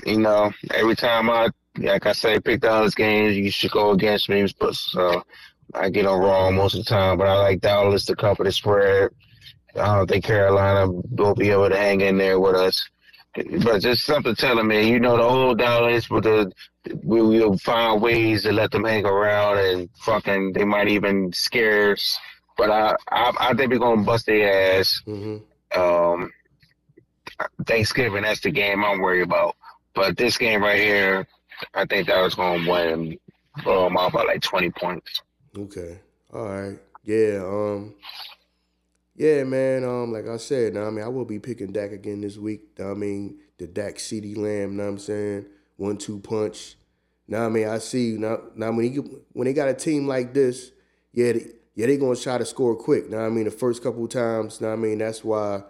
you know, every time I, like I say, pick Dallas games, you should go against me. But so I get them wrong most of the time. But I like Dallas to cover the spread. I don't think Carolina will be able to hang in there with us. But just something telling me, you know, the whole Dallas with the we will find ways to let them hang around and fucking they might even scare us but I, I, I think we're gonna bust their ass. Mm-hmm. Um, Thanksgiving, that's the game I'm worried about. but this game right here, I think that was going to win out by like twenty points. Okay. All right. Yeah. Um. Yeah, man. Um, like I said, now I mean, I will be picking Dak again this week. I mean, the Dak CeeDee Lamb. Know what I'm saying one two punch. Now I mean, I see now. Now when he when they got a team like this, yeah, they, yeah, they gonna try to score quick. Now I mean, the first couple times. Now I mean, that's why.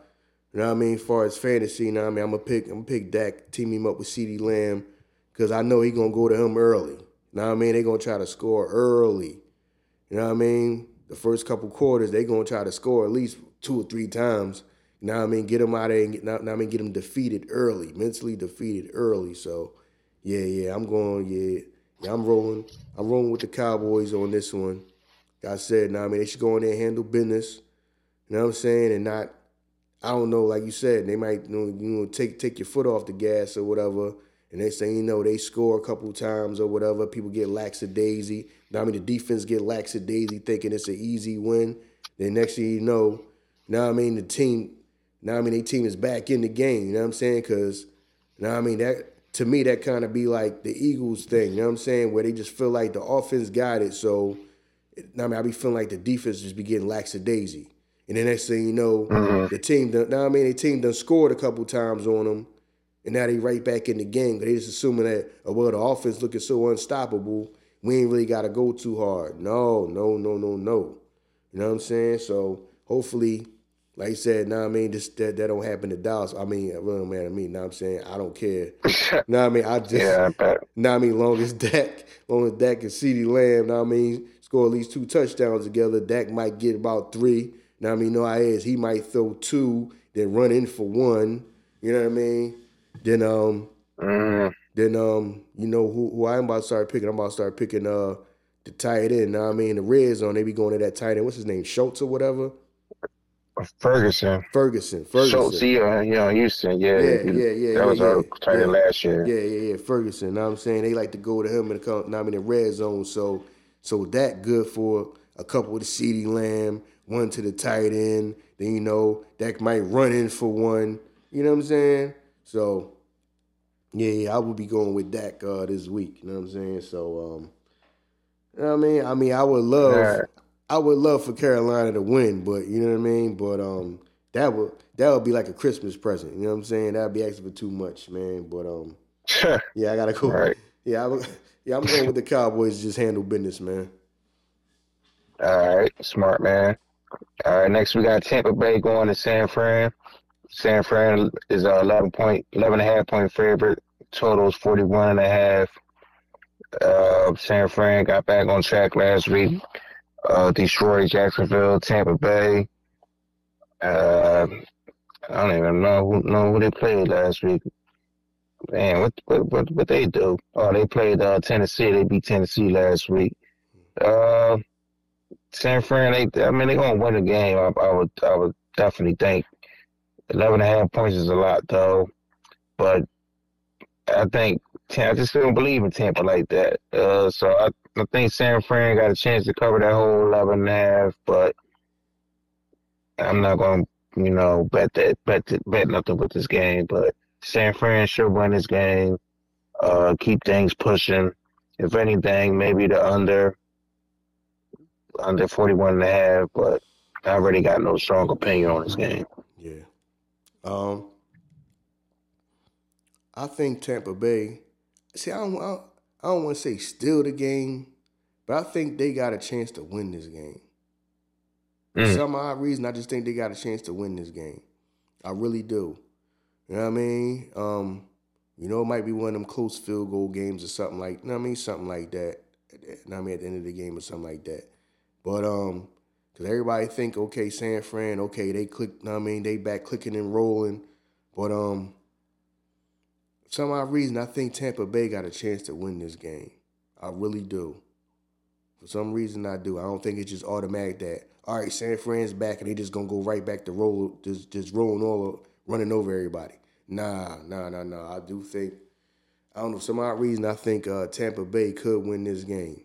You know what I mean? As far as fantasy, now I mean, I'm gonna pick. I'm gonna pick Dak, team him up with CeeDee Lamb, because I know he gonna go to him early. Now I mean, they gonna try to score early. You know what I mean? The first couple quarters, they gonna try to score at least two or three times. What I mean? Get them out of there and get, now, now I mean, get them defeated early, mentally defeated early. So, yeah, yeah, I'm going, yeah, yeah, I'm rolling. I'm rolling with the Cowboys on this one. I said, now I mean, they should go in there and handle business. You know what I'm saying? And not, I don't know, like you said, they might you know, you know take take your foot off the gas or whatever and they say, you know, they score a couple times or whatever. People get lackadaisy. Now, I mean, the defense get lackadaisy thinking it's an easy win. Then next thing you know, now I mean, the team, now I mean, the team is back in the game. You know what I'm saying? Because now I mean, that to me, that kind of be like the Eagles thing. You know what I'm saying? Where they just feel like the offense got it. So, I mean, I be feeling like the defense just be getting lackadaisy. And then next thing you know, mm-hmm. the team, done, now I mean, the team done scored a couple times on them and now they right back in the game. But they just assuming that, oh, well, the offense looking so unstoppable, we ain't really got to go too hard. No, no, no, no, no. You know what I'm saying? So hopefully, like you said, now nah, I mean, this that, that don't happen to Dallas. I mean, it really don't matter to me. Now I'm saying I don't care. [LAUGHS] now I mean, I just yeah, I [LAUGHS] now I mean, long as Dak, long as Dak and CeeDee Lamb, now I mean, score at least two touchdowns together. Dak might get about three. Now I mean, no, I is he might throw two, then run in for one. You know what I mean? Then um mm. then um you know who who I'm about to start picking. I'm about to start picking uh the tight end. Now I mean the red zone, they be going to that tight end. What's his name? Schultz or whatever. Ferguson. Ferguson. Ferguson. Schultz, yeah, know, Houston. Yeah, yeah, yeah, yeah. That was yeah, our tight end last year. Yeah, yeah, yeah. Ferguson. Now I'm saying they like to go to him in the now I'm in the red zone. So so that good for a couple of the CeeDee Lamb, one to the tight end. Then you know that might run in for one. You know what I'm saying? So yeah, yeah, I would be going with Dak uh, this week. You know what I'm saying? So, um, you know what I mean? I mean, I would love, yeah. I would love for Carolina to win, but you know what I mean. But um, that would that would be like a Christmas present. You know what I'm saying? That'd be asking for too much, man. But um, [LAUGHS] yeah, I gotta go. Right. [LAUGHS] Yeah, I, yeah, I'm going with the Cowboys. Just handle business, man. All right, smart man. All right, next we got Tampa Bay going to San Fran. San Fran is a 11 point, 11 and a half point favorite. Total is 41 and a half. Uh, San Fran got back on track last week. Uh, Detroit, Jacksonville, Tampa Bay. Uh, I don't even know who know who they played last week. Man, what what what, what they do? Oh, they played uh, Tennessee. They beat Tennessee last week. Uh, San Fran, they I mean they're gonna win the game. I, I would I would definitely think. 11 and a half points is a lot, though. But I think I just don't believe in Tampa like that. Uh, so I, I think San Fran got a chance to cover that whole 11 and a half, but I'm not to, you know, bet that, bet, bet nothing with this game. But San Fran should win this game, uh, keep things pushing. If anything, maybe the under, under 41 and a half, but I already got no strong opinion on this game. Yeah. Um, I think Tampa Bay. See, I don't, I don't, want to say steal the game, but I think they got a chance to win this game. Mm. For some odd reason, I just think they got a chance to win this game. I really do. You know what I mean? Um, you know, it might be one of them close field goal games or something like. You know what I mean? Something like that. You know I mean? At the end of the game or something like that. But um, Cause everybody think, okay, San Fran, okay, they click, you know what I mean, they back clicking and rolling. But um some odd reason, I think Tampa Bay got a chance to win this game. I really do. For some reason I do. I don't think it's just automatic that, all right, San Fran's back and they just gonna go right back to roll, just just rolling all running over everybody. Nah, nah, nah, nah. I do think I don't know, for some odd reason I think uh, Tampa Bay could win this game.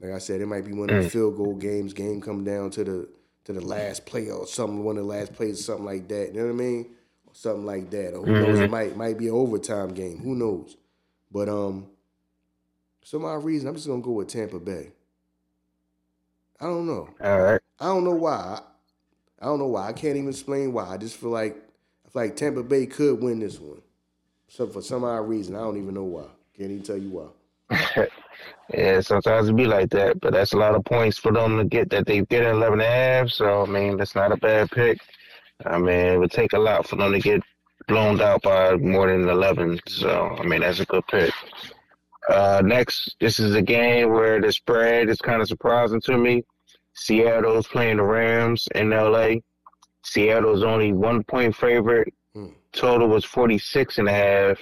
Like I said, it might be one of the mm. field goal games. Game come down to the to the last play or something, one of the last plays, something like that. You know what I mean? something like that. Or who knows? It might might be an overtime game. Who knows? But um, some odd reason, I'm just gonna go with Tampa Bay. I don't know. All right. I don't know why. I don't know why. I can't even explain why. I just feel like like Tampa Bay could win this one. So for some odd reason, I don't even know why. Can't even tell you why. [LAUGHS] Yeah, sometimes it be like that, but that's a lot of points for them to get that they get at 11 and a half. So, I mean, that's not a bad pick. I mean, it would take a lot for them to get blown out by more than 11. So, I mean, that's a good pick. Uh, next, this is a game where the spread is kind of surprising to me. Seattle's playing the Rams in LA. Seattle's only one point favorite. Hmm. Total was 46 and a half.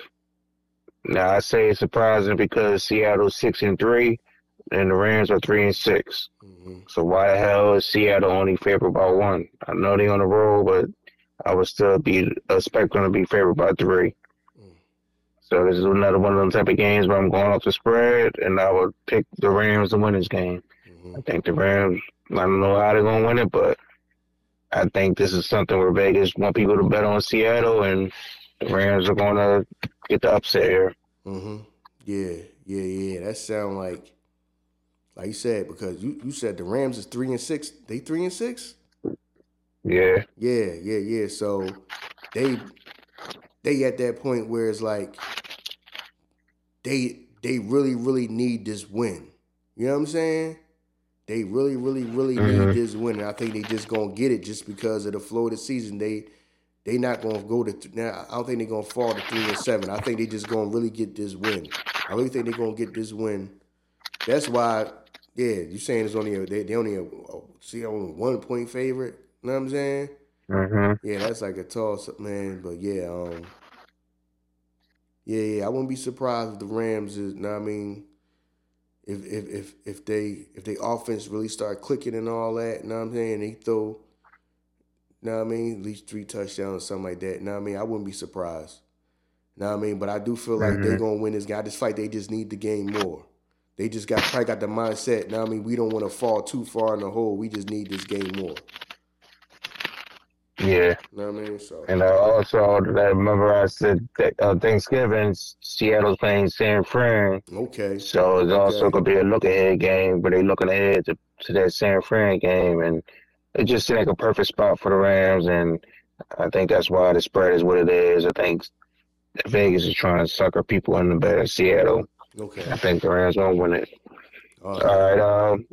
Now I say it's surprising because Seattle's six and three, and the Rams are three and 6 hmm So why the hell is Seattle only favored by one? I know they're on the road, but I would still be expect them to be favored by three. Mm. So this is another one of them type of games where I'm going off the spread, and I would pick the Rams to win this game. hmm I think the Rams. I don't know how they're gonna win it, but I think this is something where Vegas want people to bet on Seattle, and the Rams are gonna get the upset here. hmm Yeah, yeah, yeah. That sound like, like you said, because you, you said the Rams is three and six. They three and six. Yeah, Yeah, yeah, yeah. So they they at that point where it's like they they really really need this win. You know what I'm saying? They really really really Mhm. need this win. And I think they just gonna get it just because of the flow of the season. They they not gonna go to th- now. I don't think they're gonna fall to three and seven. I think they just gonna really get this win. I really think they're gonna get this win. That's why. Yeah, you saying it's only a, they they only a, a see only one point favorite. You know what I'm saying? hmm Yeah, that's like a toss up, man. But yeah, um, yeah, yeah, I wouldn't be surprised if the Rams is. know what I mean, if if if if they if they offense really start clicking and all that, you know what I'm saying? They throw, you know what I mean, at least three touchdowns or something like that. You know what I mean? I wouldn't be surprised. You know what I mean? But I do feel like they're Mhm. gonna win this guy. This fight, they just need the game more. They just got probably got the mindset. Now I mean, we don't want to fall too far in the hole. We just need this game more. Yeah. You know what I mean? So And uh, also, I remember I said that uh, Thanksgiving, Seattle's playing San Fran, okay. so it's also gonna be a look ahead game, but they looking ahead to, to that San Fran game, and it just seemed like a perfect spot for the Rams, and I think that's why the spread is what it is. I think Vegas is trying to sucker people in the bet of Seattle. Okay. I think the Rams gonna win it. All All right. right. Um,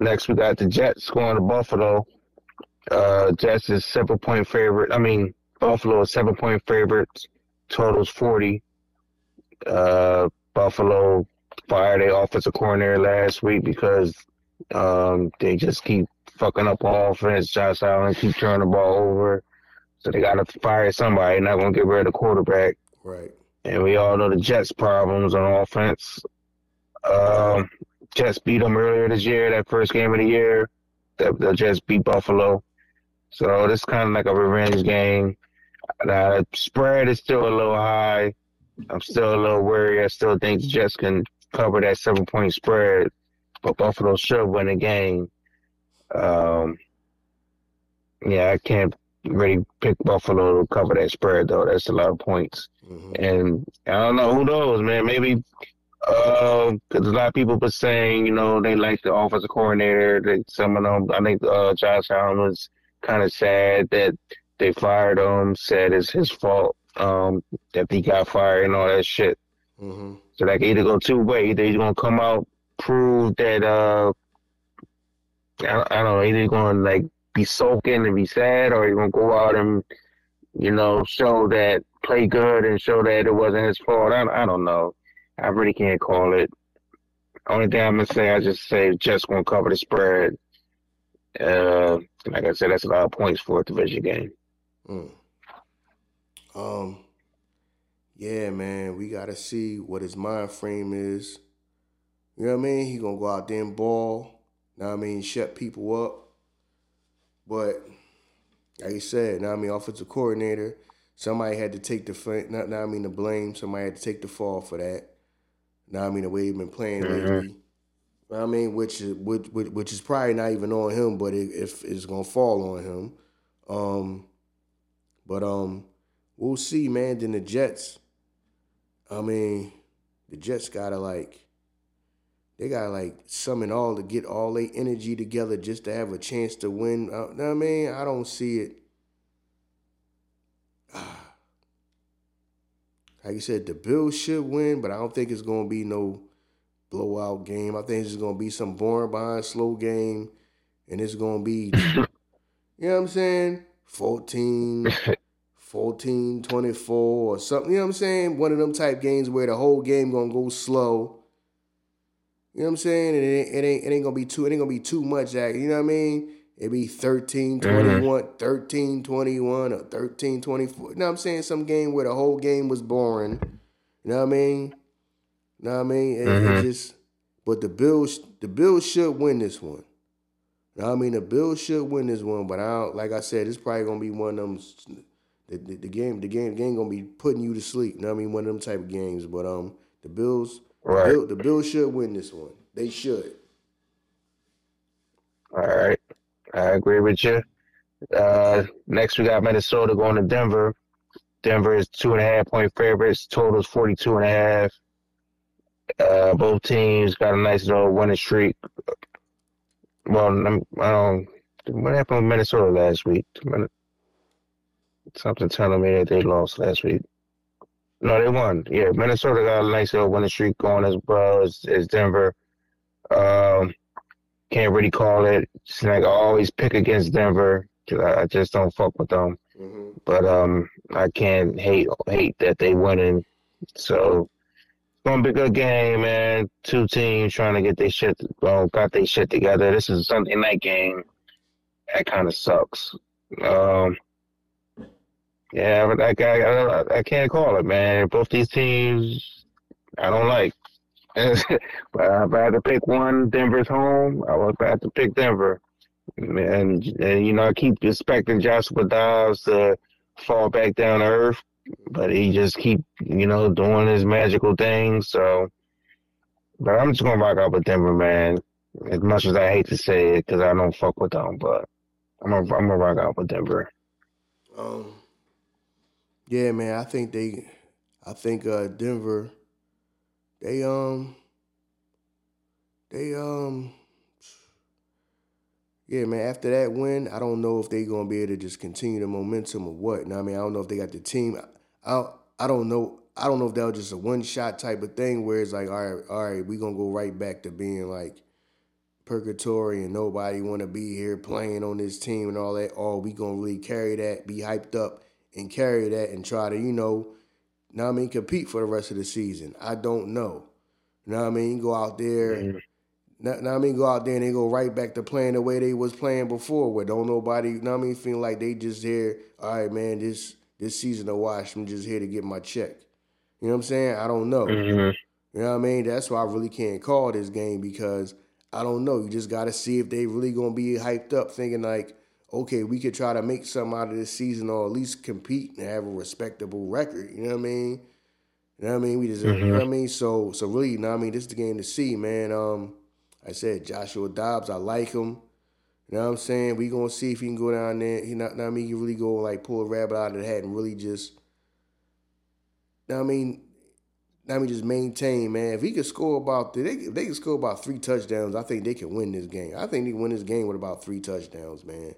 next we got the Jets going to Buffalo. Uh, Jets is seven point favorite. I mean, Buffalo is seven point favorites. Totals forty. Uh, Buffalo fired their offensive coordinator last week because um they just keep fucking up on offense. Josh Allen keep turning the ball over, so they got to fire somebody. Not gonna get rid of the quarterback. Right. And we all know the Jets' problems on offense. Um, Jets beat them earlier this year, that first game of the year. The, the Jets beat Buffalo. So this kind of like a revenge game. The spread is still a little high. I'm still a little worried. I still think the Jets can cover that seven point spread, but Buffalo should win the game. Um, yeah, I can't really pick Buffalo to cover that spread though. That's a lot of points. hmm And I don't know who knows, man. Maybe because a lot of people were saying, you know, they like the offensive coordinator. They, some of them, I think uh, Josh Allen was kind of sad that they fired him. Said it's his fault um, that he got fired and all that shit. hmm So that can either go two ways. Either he's gonna come out prove that uh, I, I don't know, either he's gonna like be sulking and be sad, or he's gonna go out and you know show that play good and show that it wasn't his fault. I, I don't know. I really can't call it. Only thing I'm gonna say, I just say just gonna cover the spread. Uh, like I said, that's a lot of points for a division game. Mm. Um. Yeah, man, we gotta see what his mind frame is. You know what I mean? He gonna go out there and ball. Know what I mean? Shut people up. But like you said, now I mean, offensive coordinator. Somebody had to take the not now I mean the blame. Somebody had to take the fall for that. Now I mean the way he been playing Mhm. lately. I mean, which is which, which is probably not even on him, but it, if it's gonna fall on him. Um, but um, we'll see, man. Then the Jets. I mean, the Jets gotta like they gotta like summon all to get all their energy together just to have a chance to win. Uh, know what I mean? I don't see it. [SIGHS] Like you said, the Bills should win, but I don't think it's gonna be no blowout game. I think it's gonna be some boring behind slow game, and it's gonna be, [LAUGHS] you know what I'm saying, 14, [LAUGHS] 14, 24 or something. You know what I'm saying? One of them type games where the whole game gonna go slow. You know what I'm saying? And it ain't, it ain't, it ain't gonna be too, it ain't gonna be too much. Act, you know what I mean? It'd be 13, 21, mm-hmm. 13, 21, or 13, 24. You know what I'm saying? Some game where the whole game was boring. You know what I mean? You know what I mean? It, mm-hmm. just, but the Bills, the Bills should win this one. Know what I mean? The Bills should win this one, but I don't, like I said, it's probably gonna be one of them. The, the, the game, the game, the game gonna be putting you to sleep. You know what I mean? One of them type of games. But um, the Bills, right. the, Bill, the Bills should win this one. They should. All right. I agree with you. Uh, next, we got Minnesota going to Denver. Denver is two and a half point favorites. Total is 42 and a half. Uh, both teams got a nice little winning streak. Well, um, what happened with Minnesota last week? Something telling me that they lost last week. No, they won. Yeah, Minnesota got a nice little winning streak going as well as, as Denver. Um, can't really call it. It's like I always pick against Denver because I, I, just don't fuck with them. Mm-hmm. But um, I can't hate hate that they winning. So gonna be a good game, man. Two teams trying to get their shit, well, got their shit together. This is a Sunday night game. That kind of sucks. Um, yeah, but I, I, I can't call it, man. Both these teams, I don't like. [LAUGHS] but if I had to pick one, Denver's home. I would have to pick Denver. And, and you know, I keep expecting Joshua Dobbs to fall back down to earth, but he just keep you know doing his magical thing. So, but I'm just gonna rock out with Denver, man. As much as I hate to say it, because I don't fuck with them, but I'm gonna I'm gonna rock out with Denver. Um. Yeah, man. I think they. I think uh, Denver they um they um yeah, man. After that win, I don't know if they gonna be able to just continue the momentum or what. Now, I mean, I don't know if they got the team. I I don't know. I don't know if that was just a one shot type of thing where it's like, all right, all right, we gonna go right back to being like purgatory and nobody want to be here playing on this team and all that. Or we gonna really carry that, be hyped up and carry that and try to, you know, now I mean compete for the rest of the season. I don't know. You know what I mean? Go out there. Mm-hmm. Now, I mean go out there and they go right back to playing the way they was playing before where don't nobody you know what I mean feel like they just here, all right, man, this this season of wash, I'm just here to get my check. You know what I'm saying? I don't know. Mm-hmm. You know what I mean? That's why I really can't call this game because I don't know. You just gotta see if they really gonna be hyped up, thinking like, okay, we could try to make something out of this season or at least compete and have a respectable record. You know what I mean? You know what I mean? We just, mm-hmm. you know what I mm-hmm. mean? So, so really, you know what I mean? This is the game to see, man. Um, I said Joshua Dobbs, I like him. You know what I'm saying? We gonna see if he can go down there. He not, what I mean? He really go like pull a rabbit out of the hat and really just, you what I mean? I mean, just maintain, man. If he could score about, they, if they could score about three touchdowns, I think they can win this game. I think they can win this game with about three touchdowns, man.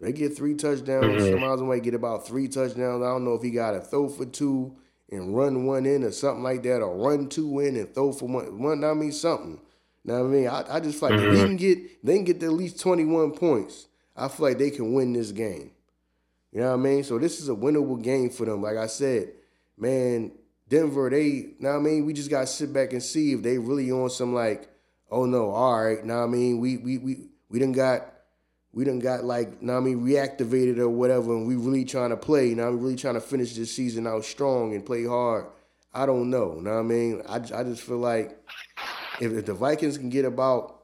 They get three touchdowns. Mm-hmm. Miles might get about three touchdowns. I don't know if he got to throw for two and run one in or something like that, or run two in and throw for one. one I mean something. You know what I mean? I, I just feel like mm-hmm. if they can get they can get at least twenty one points. I feel like they can win this game. You know what I mean? So this is a winnable game for them. Like I said, man, Denver, they you know what I mean, we just gotta sit back and see if they really on some like, oh no, all right, now I mean, we we we we didn't got we done got like, now I mean, reactivated or whatever, and we really trying to play. Now I'm really trying to finish this season out strong and play hard. I don't know. You know what I mean? I, I just feel like if, if the Vikings can get about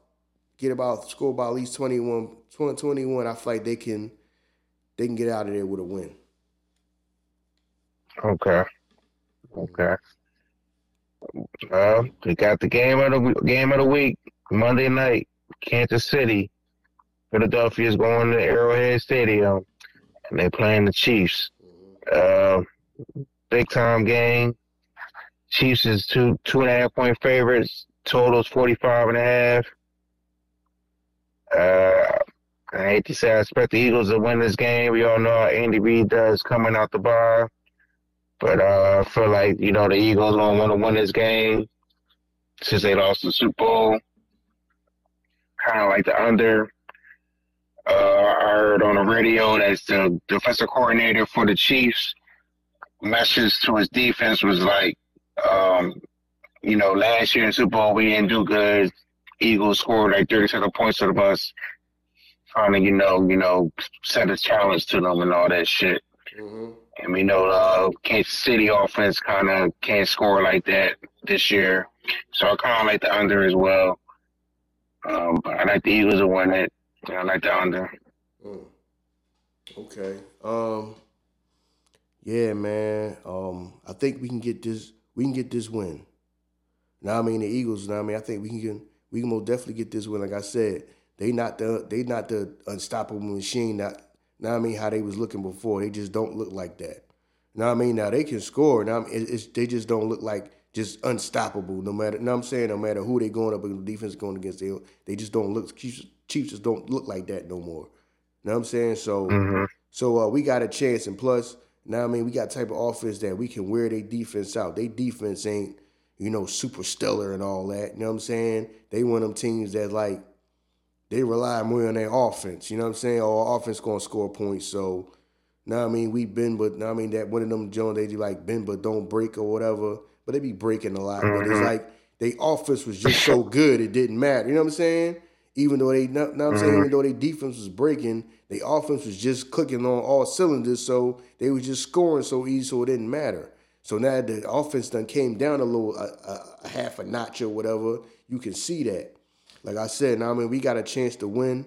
get about score about at least 21, 20, 21, I feel like they can they can get out of there with a win. Okay. Okay. Well, we got the game of the game of the week, Monday night, Kansas City Philadelphia is going to Arrowhead Stadium, and they're playing the Chiefs. Uh, big time game. Chiefs is two two and a half point favorites. Totals 45 and a half. Uh, I hate to say I expect the Eagles to win this game. We all know how Andy Reid does coming out the bar. But uh, I feel like, you know, the Eagles don't want to win this game since they lost the Super Bowl. Kind of like the under. Uh, I heard on the radio that the defensive coordinator for the Chiefs message to his defense was like, um, you know, last year in Super Bowl we didn't do good. Eagles scored like 37 points to the bus. Trying to, you know, you know, set a challenge to them and all that shit. Mm-hmm. And we know uh, Kansas City offense kind of can't score like that this year. So I kind of like the under as well. Um, but I like the Eagles to win it. I like the under. Mm. Okay. Um. Yeah, man. Um. I think we can get this. We can get this win. Now I mean the Eagles. Now I mean I think we can. We can most definitely get this win. Like I said, they not the they not the unstoppable machine. Not now I mean how they was looking before. They just don't look like that. Now I mean now they can score. Now I it's, they just don't look like just unstoppable. No matter. Now I'm saying no matter who they going up against, the defense going against, they they just don't look. Chiefs, Chiefs just don't look like that no more. Know what I'm saying? So mm-hmm. so uh, we got a chance, and plus now I mean we got type of offense that we can wear their defense out. They defense ain't you know super stellar and all that. You know what I'm saying? They one of them teams that like they rely more on their offense. You know what I'm saying? Or offense gonna score points. So now I mean we been but now I mean that one of them Jones they do like bend but don't break or whatever. But they be breaking a lot. Mm-hmm. But it's mm-hmm. like they offense was just so [LAUGHS] good it didn't matter. You know what I'm saying? Even though they know, what I'm mm-hmm. saying, even though their defense was breaking, the offense was just clicking on all cylinders, so they was just scoring so easy, so it didn't matter. So now the offense done came down a little, a, a, half a notch or whatever. You can see that. Like I said, now I mean we got a chance to win.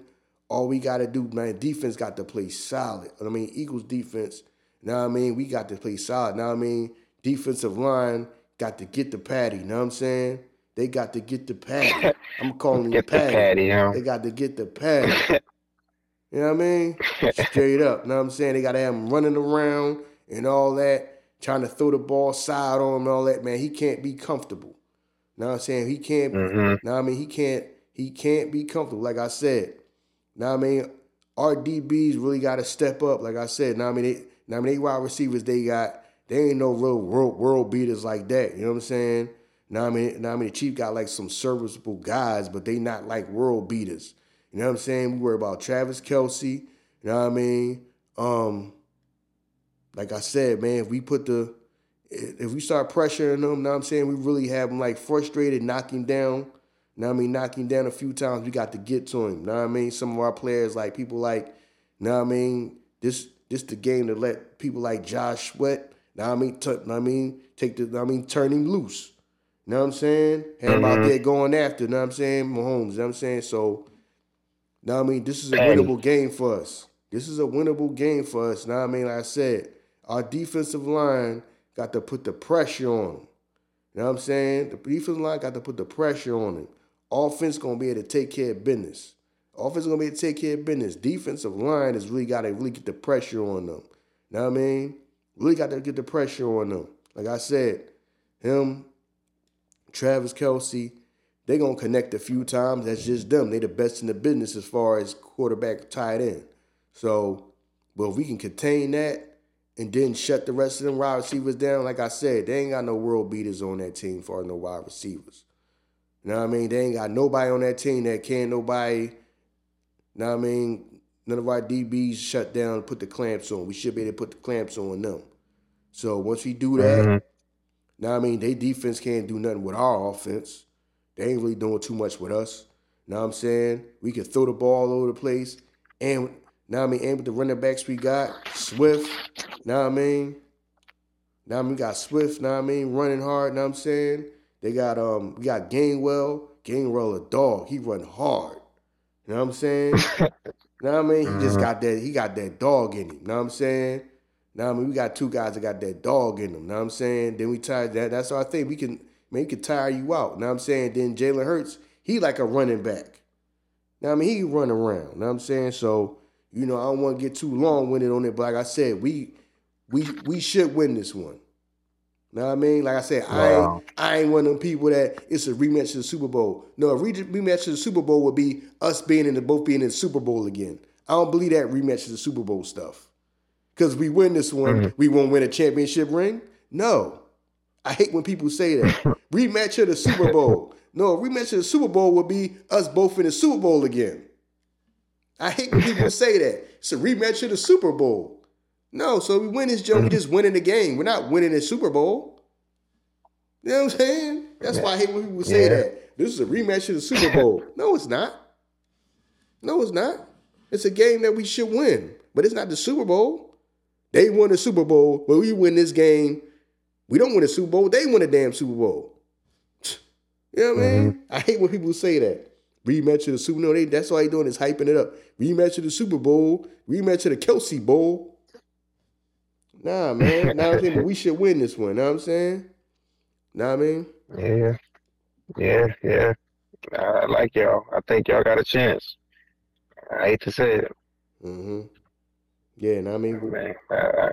All we got to do, man, defense got to play solid. I mean, Eagles defense. Now I mean we got to play solid. Now I mean defensive line got to get the patty. You know what I'm saying? They got to get the patty. I'm [LAUGHS] calling get the patty. Patty They got to get the patty. [LAUGHS] you know what I mean? [LAUGHS] Straight up. You know what I'm saying? They got to have them running around and all that, trying to throw the ball side on him and all that. Man, he can't be comfortable. You know what I'm saying? He can't. Mm-hmm. Now I mean, he can't. He can't be comfortable. Like I said. Now I mean, our DBs really got to step up. Like I said. Now I mean, they, now I mean, they wide receivers they got they ain't no real world, world beaters like that. You know what I'm saying? Now I mean, now I mean, the Chief got like some serviceable guys, but they not like world beaters. You know what I'm saying? We worry about Travis Kelce, You know what I mean? Um, like I said, man, if we put the if we start pressuring them, know what I'm saying? We really have them like frustrated, knocking down. You know what I mean? Knocking down a few times, we got to get to him. You know what I mean? Some of our players, like people like, you know what I mean? This this the game to let people like Josh Sweat now I mean, t- I mean, take the, I mean, turn him loose. You know what I'm saying? Have him mm-hmm. out there going after. You know what I'm saying? Mahomes. You know what I'm saying? So, now I mean, this is a winnable game for us. This is a winnable game for us. Now I mean, like I said, our defensive line got to put the pressure on him. You know what I'm saying? The defensive line got to put the pressure on him. Offense gonna be able to take care of business. Offense gonna be able to take care of business. Defensive line has really got to really get the pressure on them. You know what I mean? Really got to get the pressure on them. Like I said, him, Travis Kelce, they gonna connect a few times. That's just them. They the best in the business as far as quarterback tied in. So, but if we can contain that and then shut the rest of them wide receivers down, like I said, they ain't got no world beaters on that team for no wide receivers. You know what I mean? They ain't got nobody on that team that can nobody. You know what I mean? None of our DBs shut down and put the clamps on. We should be able to put the clamps on them. So once we do that, mm-hmm. now I mean they defense can't do nothing with our offense. They ain't really doing too much with us. Now I'm saying we can throw the ball all over the place, and now I mean and with the running backs we got Swift. Now I mean, now I mean we got Swift. Now I mean running hard. Now I'm saying they got um we got Gainwell. Gainwell a dog. He run hard. You know what I'm saying? Now I mean, he mm-hmm. just got that. He got that dog in him. Know what I'm saying? Now I mean, we got two guys that got that dog in them. Know what I'm saying? Then we tie that. That's our thing. We can man, he can tire you out. Know what I'm saying? Then Jalen Hurts, he like a running back. Now I mean, he run around. Know what I'm saying? So you know, I don't want to get too long winded on it, but like I said, we we we should win this one. Know what I mean? Like I said, I ain't, I ain't one of them people that it's a rematch of the Super Bowl. No, a re- rematch of the Super Bowl would be us being in the both being in the Super Bowl again. I don't believe that rematch of the Super Bowl stuff. Cause we win this one, mm-hmm. we won't win a championship ring. No, I hate when people say that [LAUGHS] rematch of the Super Bowl. No, a rematch of the Super Bowl would be us both in the Super Bowl again. I hate when people [LAUGHS] say that. It's a rematch of the Super Bowl. No, so we win this joke, we mm-hmm. just winning the game. We're not winning the Super Bowl. You know what I'm saying? That's why I hate when people say yeah. that. This is a rematch of the Super Bowl. [LAUGHS] no, it's not. No, it's not. It's a game that we should win, but it's not the Super Bowl. They won the Super Bowl, but we win this game. We don't win the Super Bowl. They win a damn Super Bowl. [SNIFFS] You know what mm-hmm. I mean? I hate when people say that. Rematch of the Super Bowl. They, that's all they doing is hyping it up. Rematch of the Super Bowl. Rematch of the Kelce Bowl. Nah, man. Nah, I'm saying, but we should win this one. Know what I'm saying? Know what I mean? Yeah. Yeah, yeah. I like y'all. I think y'all got a chance. I hate to say it. Mm-hmm. Yeah, know what I mean? Man, I, I,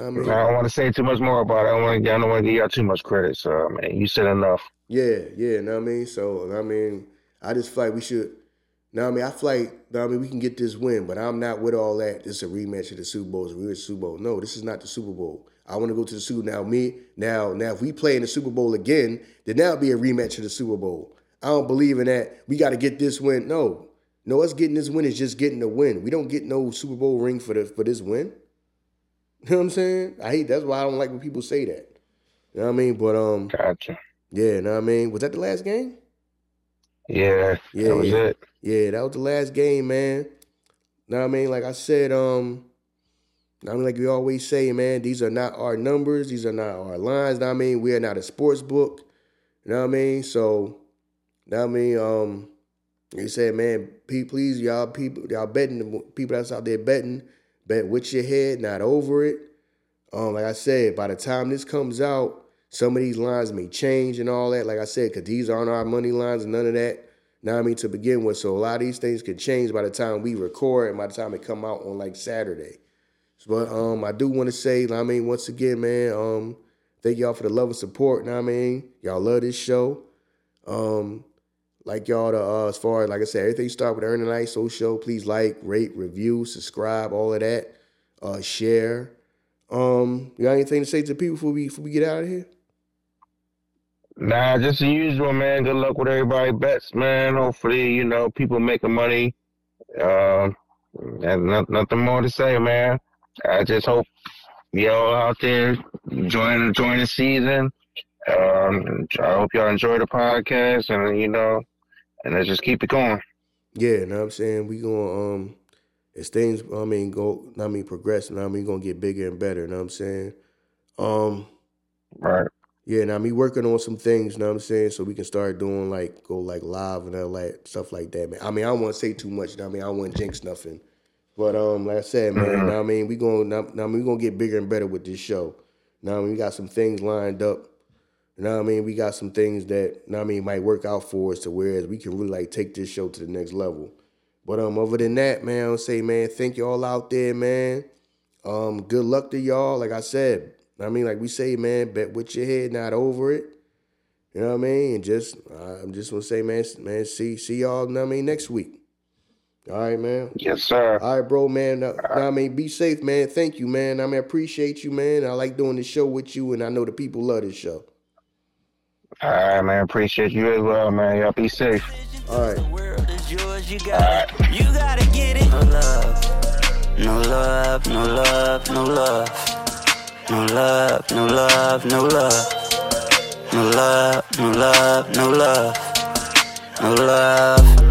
I, mean, I don't want to say too much more about it. I don't want to. I don't want to give y'all too much credit. So, man, you said enough. Yeah, yeah. Know what I mean? So, I mean, I just feel like we should now I mean, I feel like I mean we can get this win, but I'm not with all that. This is a rematch of the Super Bowl. It's a rematch Super Bowl. No, this is not the Super Bowl. I want to go to the Super now. Me now now if we play in the Super Bowl again, then that'll be a rematch of the Super Bowl. I don't believe in that. We got to get this win. No, no, us getting this win is just getting the win. We don't get no Super Bowl ring for the for this win. You know what I'm saying? I hate that's why I don't like when people say that. You know what I mean? But um, gotcha. Yeah, you know what I mean. Was that the last game? Yeah, yeah, that was yeah. it. Yeah, that was the last game, man. Know what I mean? Like I said, um, I mean, like we always say, man, these are not our numbers, these are not our lines. Know what I mean? We are not a sports book. You know what I mean? So, know what I mean? Um, you said, man, please, y'all people, y'all betting, people that's out there betting, bet with your head, not over it. Um, like I said, by the time this comes out, some of these lines may change and all that. Like I said, because these aren't our money lines and none of that. Now I mean to begin with. So a lot of these things can change by the time we record and by the time it come out on like Saturday. But um, I do want to say, I mean, once again, man, um, thank y'all for the love and support. Know I mean, y'all love this show. Um, like y'all to uh, as far as like I said, everything start with Earning Night So Show. Please like, rate, review, subscribe, all of that. Uh, share. Um, you got anything to say to people before we before we get out of here? Nah, just the usual, man. Good luck with everybody bets, man. Hopefully, you know, people making money. Uh, and nothing more to say, man. I just hope y'all out there enjoying enjoying the season. Um, I hope y'all enjoy the podcast, and you know, and let's just keep it going. Yeah, you know what I'm saying we gonna um, as things I mean go, I mean progress, and I mean gonna get bigger and better. You know what I'm saying? Um, right. Yeah, now me working on some things, you know what I'm saying, so we can start doing like go like live and all that stuff like that, man. I mean, I don't want to say too much, you know I mean, I don't want to jinx nothing. But um, like I said, man, mm-hmm. I mean, we going now, now I we gonna get bigger and better with this show. Now I mean, we got some things lined up. You know what I mean? We got some things that you know I mean might work out for us to whereas we can really like take this show to the next level. But um, other than that, man, I'll say, man, thank y'all out there, man. Um, good luck to y'all. Like I said, I mean, like we say, man, bet with your head, not over it. You know what I mean? And just, I'm just gonna say, man, man, see, see y'all. You know what I mean, next week. All right, man. Yes, sir. All right, bro, man. Uh, I mean, be safe, man. Thank you, man. I mean, I appreciate you, man. I like doing this show with you, and I know the people love this show. All right, man. Appreciate you as well, man. Y'all be safe. All right. The world is yours. You got it. You gotta get it. No love. No love. No love. No love. No love, no love, no love. No love, no love, no love. No love.